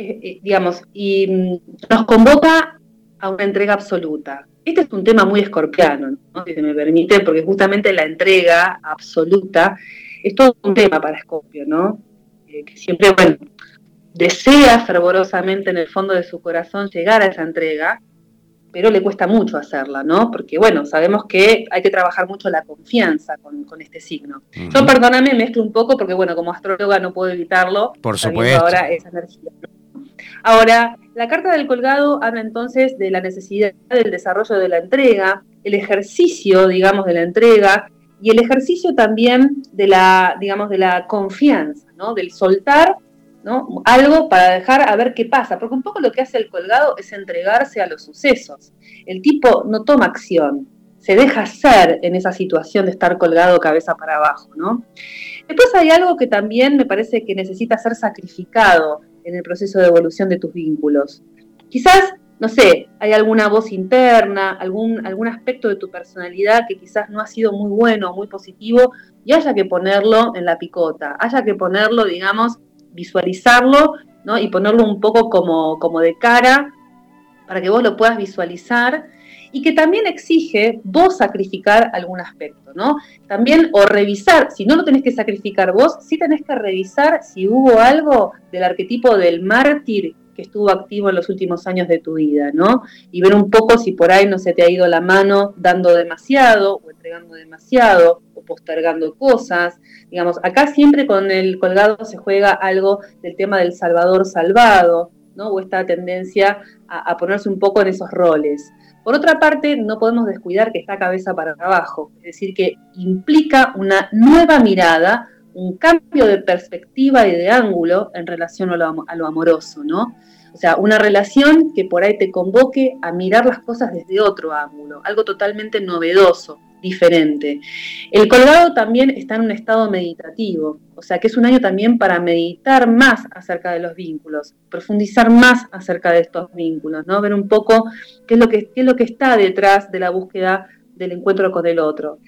eh, eh, digamos, y mm, nos convoca a una entrega absoluta. Este es un tema muy escorpiano, si se me permite, porque justamente la entrega absoluta es todo un tema para Escorpio, ¿no? Eh, que siempre, bueno, desea fervorosamente en el fondo de su corazón llegar a esa entrega, pero le cuesta mucho hacerla, ¿no? Porque, bueno, sabemos que hay que trabajar mucho la confianza con, este signo. Yo, perdóname, mezclo un poco porque, bueno, como astróloga no puedo evitarlo. Por supuesto. Ahora esa energía. Ahora, la carta del colgado habla entonces de la necesidad del desarrollo de la entrega, el ejercicio, digamos, de la entrega y el ejercicio también de la, digamos, de la confianza, ¿no? Del soltar, ¿no? Algo para dejar a ver qué pasa, porque un poco lo que hace el colgado es entregarse a los sucesos. El tipo no toma acción, se deja ser en esa situación de estar colgado cabeza para abajo, ¿no? Después hay algo que también me parece que necesita ser sacrificado en el proceso de evolución de tus vínculos. Quizás, no sé, hay alguna voz interna, algún, algún aspecto de tu personalidad que quizás no ha sido muy bueno, muy positivo, y haya que ponerlo en la picota, haya que ponerlo, digamos, visualizarlo, ¿no? Y ponerlo un poco como, como de cara para que vos lo puedas visualizar y que también exige vos sacrificar algún aspecto, ¿no? También o revisar, si no lo tenés que sacrificar vos, sí tenés que revisar si hubo algo del arquetipo del mártir que estuvo activo en los últimos años de tu vida, ¿no? Y ver un poco si por ahí no se te ha ido la mano dando demasiado o entregando demasiado o postergando cosas. Digamos, acá siempre con el colgado se juega algo del tema del salvador salvado, ¿no? O esta tendencia a, a ponerse un poco en esos roles. Por otra parte, no podemos descuidar que está cabeza para abajo, es decir, que implica una nueva mirada, un cambio de perspectiva y de ángulo en relación a lo, amoroso, ¿no? O sea, una relación que por ahí te convoque a mirar las cosas desde otro ángulo, algo totalmente novedoso, diferente. El colgado también está en un estado meditativo, o sea que es un año también para meditar más acerca de los vínculos, profundizar más acerca de estos vínculos, ¿no? Ver un poco qué es lo que, qué es lo que está detrás de la búsqueda del encuentro con el otro.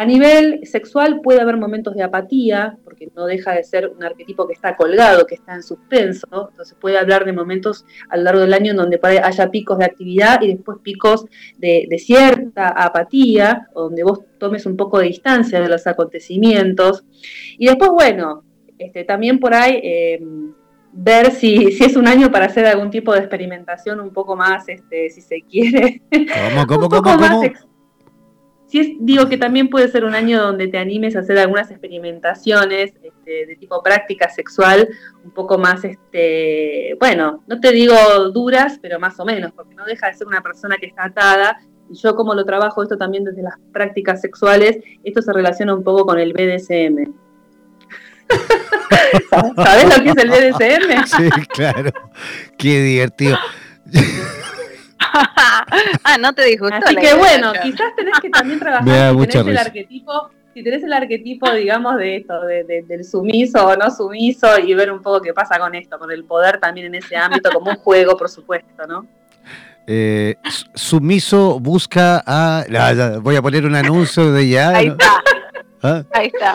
A nivel sexual puede haber momentos de apatía, porque no deja de ser un arquetipo que está colgado, que está en suspenso, entonces puede hablar de momentos a lo largo del año en donde haya picos de actividad y después picos de, cierta apatía, donde vos tomes un poco de distancia de los acontecimientos. Y después, bueno, este, también por ahí... Em, ver si, si, es un año para hacer algún tipo de experimentación un poco más, este, si se quiere. ¿Cómo, cómo, cómo, cómo? Sí digo que también puede ser un año donde te animes a hacer algunas experimentaciones este, de tipo práctica sexual, un poco más, este, bueno, no te digo duras, pero más o menos, porque no deja de ser una persona que está atada yo como lo trabajo esto también desde las prácticas sexuales, esto se relaciona un poco con el BDSM. ¿Sabes lo que es el BDSM? Sí, claro. Qué divertido. ah, no te disgustó. Así que bueno, quizás tenés que también trabajar si tenés el arquetipo, si tenés el arquetipo, digamos, de esto, de, del sumiso o no sumiso, y ver un poco qué pasa con esto, con el poder también en ese ámbito, como un juego, por supuesto, ¿no? Eh, sumiso busca a. voy a poner un anuncio de ya. Ahí está. ¿Ah? Ahí está.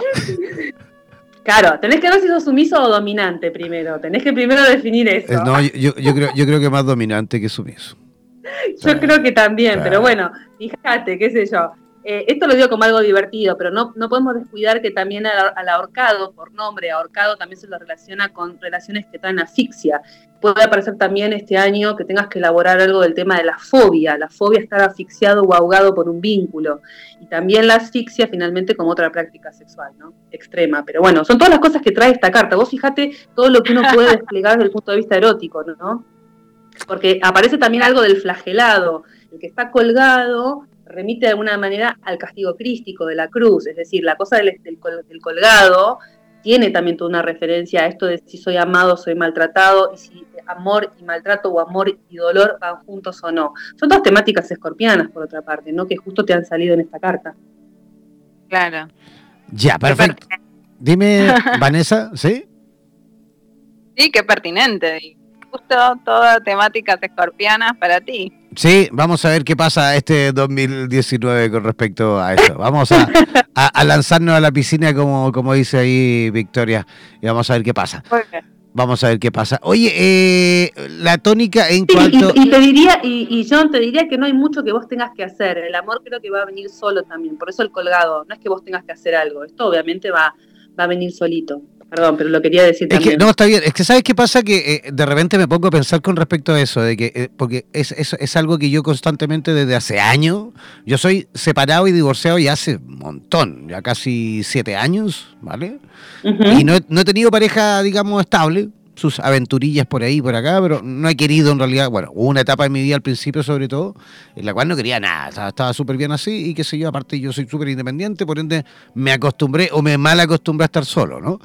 Claro, tenés que ver si sos sumiso o dominante primero. Tenés que primero definir eso. Eh, no, yo, yo, creo, yo creo que más dominante que sumiso. Yo creo que también, pero bueno, fíjate, qué sé yo. Eh, esto lo digo como algo divertido, pero no, no podemos descuidar que también al, ahorcado, por nombre, ahorcado también se lo relaciona con relaciones que traen asfixia. Puede aparecer también este año que tengas que elaborar algo del tema de la fobia, la fobia estar asfixiado o ahogado por un vínculo. Y también la asfixia finalmente como otra práctica sexual, ¿no? Extrema. Pero bueno, son todas las cosas que trae esta carta. Vos fíjate todo lo que uno puede desplegar desde el punto de vista erótico, ¿no? Porque aparece también algo del flagelado, el que está colgado remite de alguna manera al castigo crístico de la cruz, es decir, la cosa del, colgado tiene también toda una referencia a esto de si soy amado, soy maltratado, y si amor y maltrato o amor y dolor van juntos o no. Son dos temáticas escorpianas, por otra parte, ¿no? Que justo te han salido en esta carta. Claro. Ya, perfecto. Dime, Vanessa, ¿sí? Sí, qué pertinente. Justo todas temáticas escorpianas para ti. Sí, vamos a ver qué pasa este 2019 con respecto a eso. Vamos a, lanzarnos a la piscina, como, como dice ahí Victoria, y vamos a ver qué pasa. Vamos a ver qué pasa. Oye, eh, la tónica en cuanto... Y, te diría, y, y, John, te diría que no hay mucho que vos tengas que hacer. El amor creo que va a venir solo también. Por eso el colgado. No es que vos tengas que hacer algo. Esto obviamente va, va a venir solito. Perdón, pero lo quería decir es Que, no, está bien. Es que, ¿sabes qué pasa? Que eh, de repente me pongo a pensar con respecto a eso, de que eh, porque es, es, algo que yo constantemente desde hace años, yo soy separado y divorciado ya hace un montón, ya casi siete años, ¿vale? Y no, no he tenido pareja, digamos, estable, sus aventurillas por ahí, por acá, pero no he querido en realidad, bueno, hubo una etapa en mi vida al principio sobre todo, en la cual no quería nada, estaba súper bien así y qué sé yo, aparte yo soy súper independiente, por ende me acostumbré o me mal acostumbré a estar solo, ¿no?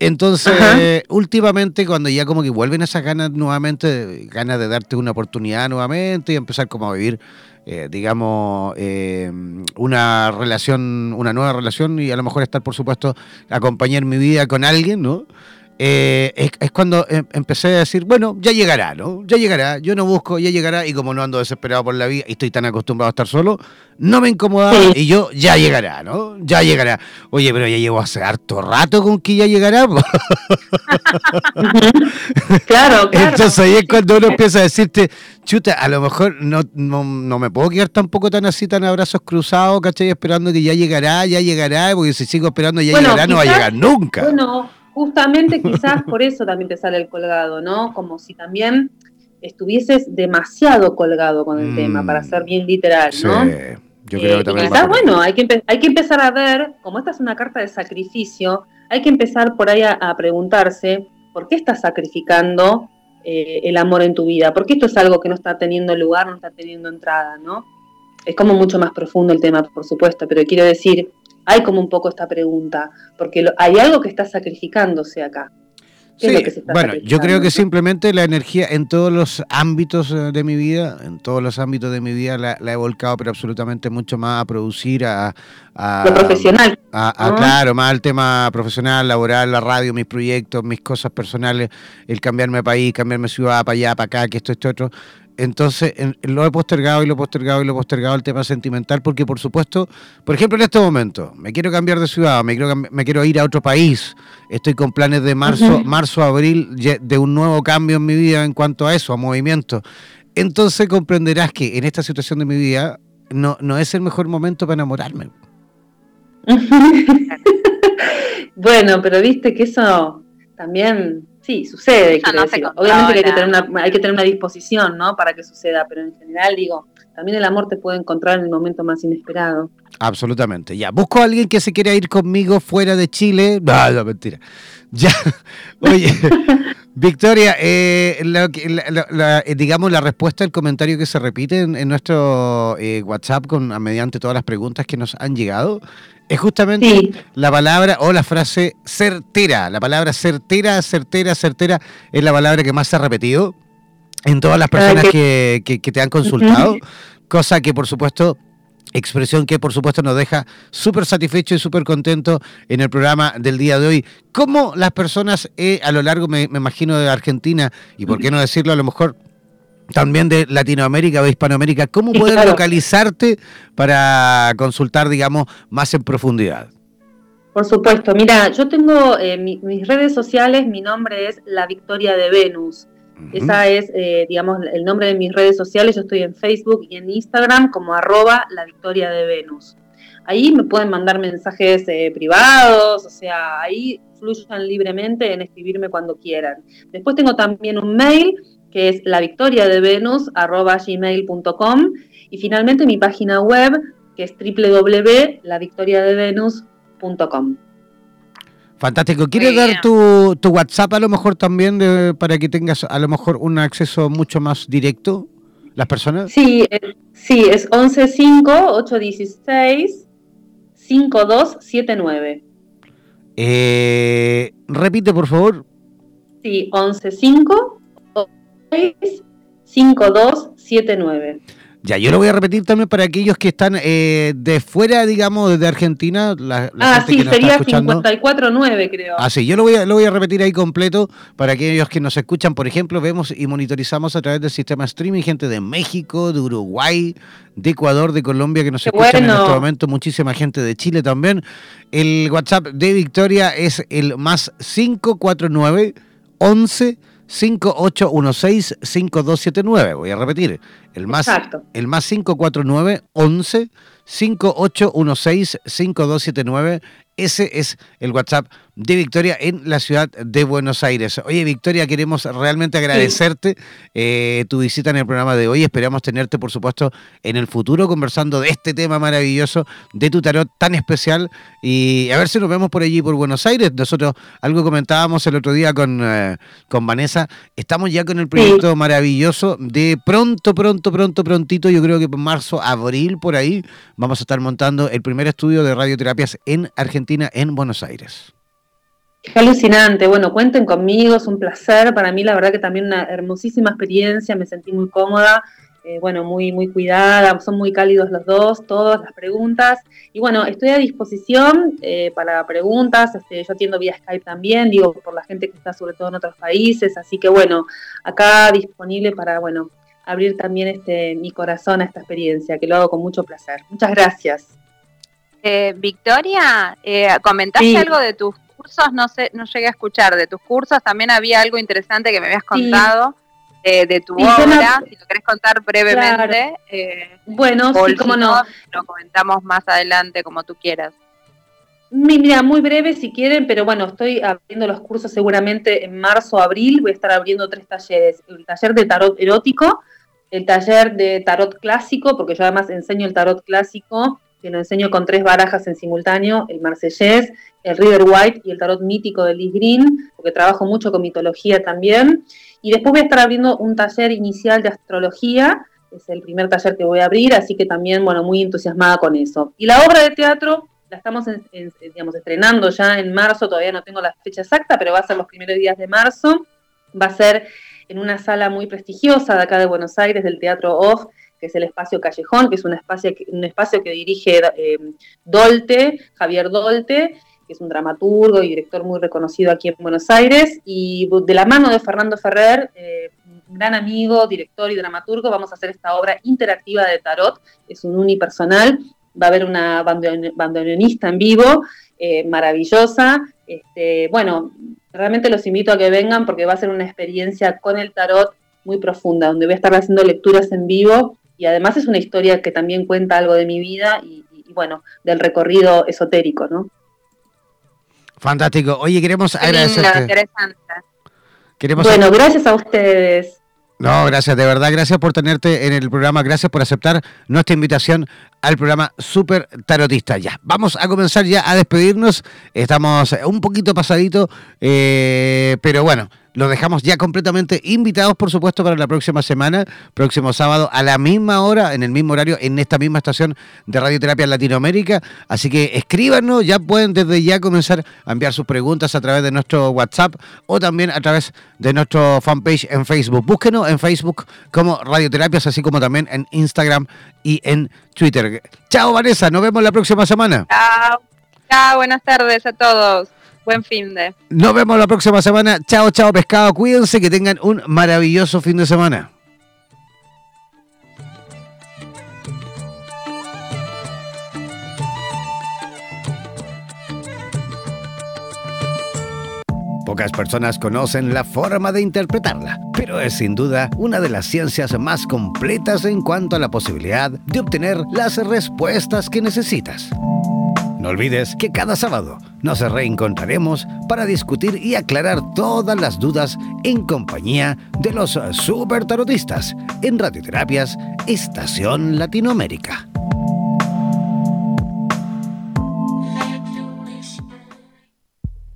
Entonces, últimamente, cuando ya como que vuelven esas ganas nuevamente, ganas de darte una oportunidad nuevamente y empezar como a vivir, eh, digamos, eh, una relación, una nueva relación y a lo mejor estar, por supuesto, acompañar mi vida con alguien, ¿no? Eh, es, cuando em, empecé a decir, bueno, ya llegará, ¿no? Ya llegará, yo no busco, ya llegará, y como no ando desesperado por la vida y estoy tan acostumbrado a estar solo, no me incomodaba y yo, ya llegará, ¿no? Ya llegará. Oye, pero ya llevo hace harto rato con que ya llegará. claro, claro. Entonces ahí es cuando uno empieza a decirte, chuta, a lo mejor no, no, me puedo quedar tampoco tan así, tan abrazos cruzados, ¿cachai? Esperando que ya llegará, ya llegará, porque si sigo esperando ya llegará, no va a llegar nunca. Bueno, justamente quizás por eso también te sale el colgado, ¿no? Como si también estuvieses demasiado colgado con el tema, para ser bien literal, ¿no? Sí. Yo creo que eh, también quizás, bueno, hay que, hay que empezar a ver, como esta es una carta de sacrificio, hay que empezar por ahí a, preguntarse por qué estás sacrificando eh, el amor en tu vida, porque esto es algo que no está teniendo lugar, no está teniendo entrada, ¿no? Es como mucho más profundo el tema, por supuesto, pero quiero decir, hay como un poco esta pregunta, porque hay algo que está sacrificándose acá. Sí, bueno, yo creo que simplemente la energía en todos los ámbitos eh, de mi vida, en todos los ámbitos de mi vida la, he volcado, pero absolutamente mucho más a producir, a... Lo profesional. A, Claro, más al tema profesional, laboral, la radio, mis proyectos, mis cosas personales, el cambiarme de país, cambiarme de ciudad, para allá, para acá, que esto, esto, otro. Entonces, lo he postergado y lo he postergado y lo he postergado el tema sentimental, porque por supuesto, por ejemplo, en este momento, me quiero cambiar de ciudad, me quiero, me quiero ir a otro país, estoy con planes de marzo, marzo, abril, de un nuevo cambio en mi vida en cuanto a eso, a movimiento. Entonces comprenderás que en esta situación de mi vida no, no es el mejor momento para enamorarme. bueno, pero viste que eso también Sí, sucede, quiero decir. Obviamente que hay, que tener una, hay que tener una disposición, ¿no? Para que suceda, pero en general, digo, también el amor te puede encontrar en el momento más inesperado. Absolutamente, ya. Busco a alguien que se quiera ir conmigo fuera de Chile. No, no, mentira. Ya, oye, Victoria, eh, eh, digamos la respuesta al comentario que se repite en, nuestro eh, WhatsApp con mediante todas las preguntas que nos han llegado es justamente la palabra o la frase certera. La palabra certera, certera, certera es la palabra que más se ha repetido en todas las personas que, que te han consultado, cosa que por supuesto expresión que por supuesto nos deja súper satisfecho y súper contento en el programa del día de hoy. ¿Cómo las personas eh, a lo largo, me, imagino, de Argentina, y por qué no decirlo a lo mejor también de Latinoamérica o Hispanoamérica, cómo pueden localizarte para consultar, digamos, más en profundidad? Por supuesto, mira, yo tengo eh, mis redes sociales, mi nombre es La Victoria de Venus. Esa es, eh, digamos, el nombre de mis redes sociales. Yo estoy en Facebook y en Instagram como arroba la victoria de Venus. Ahí me pueden mandar mensajes eh, privados, o sea, ahí fluyan libremente en escribirme cuando quieran. Después tengo también un mail que es la victoria de Venus arroba gmail.com y finalmente mi página web que es www.lavictoriadevenus.com. Fantástico. ¿Quieres dar tu, tu, WhatsApp a lo mejor también para que tengas a lo mejor un acceso mucho más directo las personas? Sí, eh, sí, es 115-816-5279. Eh, repite, por favor. Sí, 115-5279. Ya, yo lo voy a repetir también para aquellos que están eh, de fuera, digamos, desde Argentina. La, ah, sí, sería 54.9, creo. Ah, sí, yo lo voy, a, lo voy a repetir ahí completo para aquellos que nos escuchan. Por ejemplo, vemos y monitorizamos a través del sistema streaming gente de México, de Uruguay, de Ecuador, de Colombia que nos escuchan en este momento. Muchísima gente de Chile también. El WhatsApp de Victoria es el más 549 11 5816-5279. Voy a repetir. El más, el más 549 11 5816 5279 ese es el WhatsApp de Victoria en la ciudad de Buenos Aires. Oye, Victoria, queremos realmente agradecerte eh, tu visita en el programa de hoy. Esperamos tenerte, por supuesto, en el futuro conversando de este tema maravilloso, de tu tarot tan especial. Y a ver si nos vemos por allí, por Buenos Aires. Nosotros algo comentábamos el otro día con, eh, con Vanessa. Estamos ya con el proyecto maravilloso de pronto, pronto, pronto, prontito. Yo creo que marzo, abril, por ahí, vamos a estar montando el primer estudio de radioterapias en Argentina en Buenos Aires. Qué alucinante. Bueno, cuenten conmigo, es un placer. Para mí, la verdad que también una hermosísima experiencia, me sentí muy cómoda, eh, bueno, muy, muy cuidada, son muy cálidos los dos, todas las preguntas. Y bueno, estoy a disposición eh, para preguntas, este, yo atiendo vía Skype también, digo, por la gente que está sobre todo en otros países, así que bueno, acá disponible para, bueno, abrir también este, mi corazón a esta experiencia, que lo hago con mucho placer. Muchas gracias. Eh, Victoria, eh, comentaste algo de tus cursos, no sé, no llegué a escuchar de tus cursos, también había algo interesante que me habías contado de tu obra, si lo querés contar brevemente. Eh, bueno, sí, cómo no. Lo comentamos más adelante, como tú quieras. Mira, muy breve si quieren, pero bueno, estoy abriendo los cursos seguramente en marzo o abril. Voy a estar abriendo tres talleres: el taller de tarot erótico, el taller de tarot clásico, porque yo además enseño el tarot clásico que lo enseño con tres barajas en simultáneo, el marsellés, el River White y el tarot mítico de Liz Green, porque trabajo mucho con mitología también. Y después voy a estar abriendo un taller inicial de astrología, es el primer taller que voy a abrir, así que también, bueno, muy entusiasmada con eso. Y la obra de teatro la estamos, digamos, estrenando ya en marzo, todavía no tengo la fecha exacta, pero va a ser los primeros días de marzo. Va a ser en una sala muy prestigiosa de acá de Buenos Aires, del Teatro Off, que es el espacio Callejón, que es un espacio, un espacio que dirige eh, Dolte, Javier Dolte, que es un dramaturgo y director muy reconocido aquí en Buenos Aires, y de la mano de Fernando Ferrer, eh, gran amigo, director y dramaturgo, vamos a hacer esta obra interactiva de tarot, es un unipersonal, va a haber una bandoneonista en vivo, eh, maravillosa. Este, bueno, realmente los invito a que vengan porque va a ser una experiencia con el tarot muy profunda, donde voy a estar haciendo lecturas en vivo y además es una historia que también cuenta algo de mi vida y, bueno, del recorrido esotérico, ¿no? Fantástico. Oye, queremos agradecerte. Interesante. bueno, gracias a ustedes. No, gracias, de verdad, gracias por tenerte en el programa, gracias por aceptar nuestra invitación al programa Super Tarotista. Ya, vamos a comenzar ya a despedirnos, estamos un poquito pasadito, eh, pero bueno, lo dejamos ya completamente invitados, por supuesto, para la próxima semana, próximo sábado, a la misma hora, en el mismo horario, en esta misma estación de Radioterapia Latinoamérica. Así que escríbanos, ya pueden desde ya comenzar a enviar sus preguntas a través de nuestro WhatsApp o también a través de nuestro fanpage en Facebook. Búsquenos en Facebook como Radioterapias, así como también en Instagram y en Twitter. Chao, Vanessa, nos vemos la próxima semana. Chao. Chao, buenas tardes a todos. Buen fin de. Nos vemos la próxima semana. Chao, chao, pescado. Cuídense, que tengan un maravilloso fin de semana. Pocas personas conocen la forma de interpretarla, pero es sin duda una de las ciencias más completas en cuanto a la posibilidad de obtener las respuestas que necesitas. No olvides que cada sábado nos reencontraremos para discutir y aclarar todas las dudas en compañía de los super tarotistas en Radioterapias Estación Latinoamérica.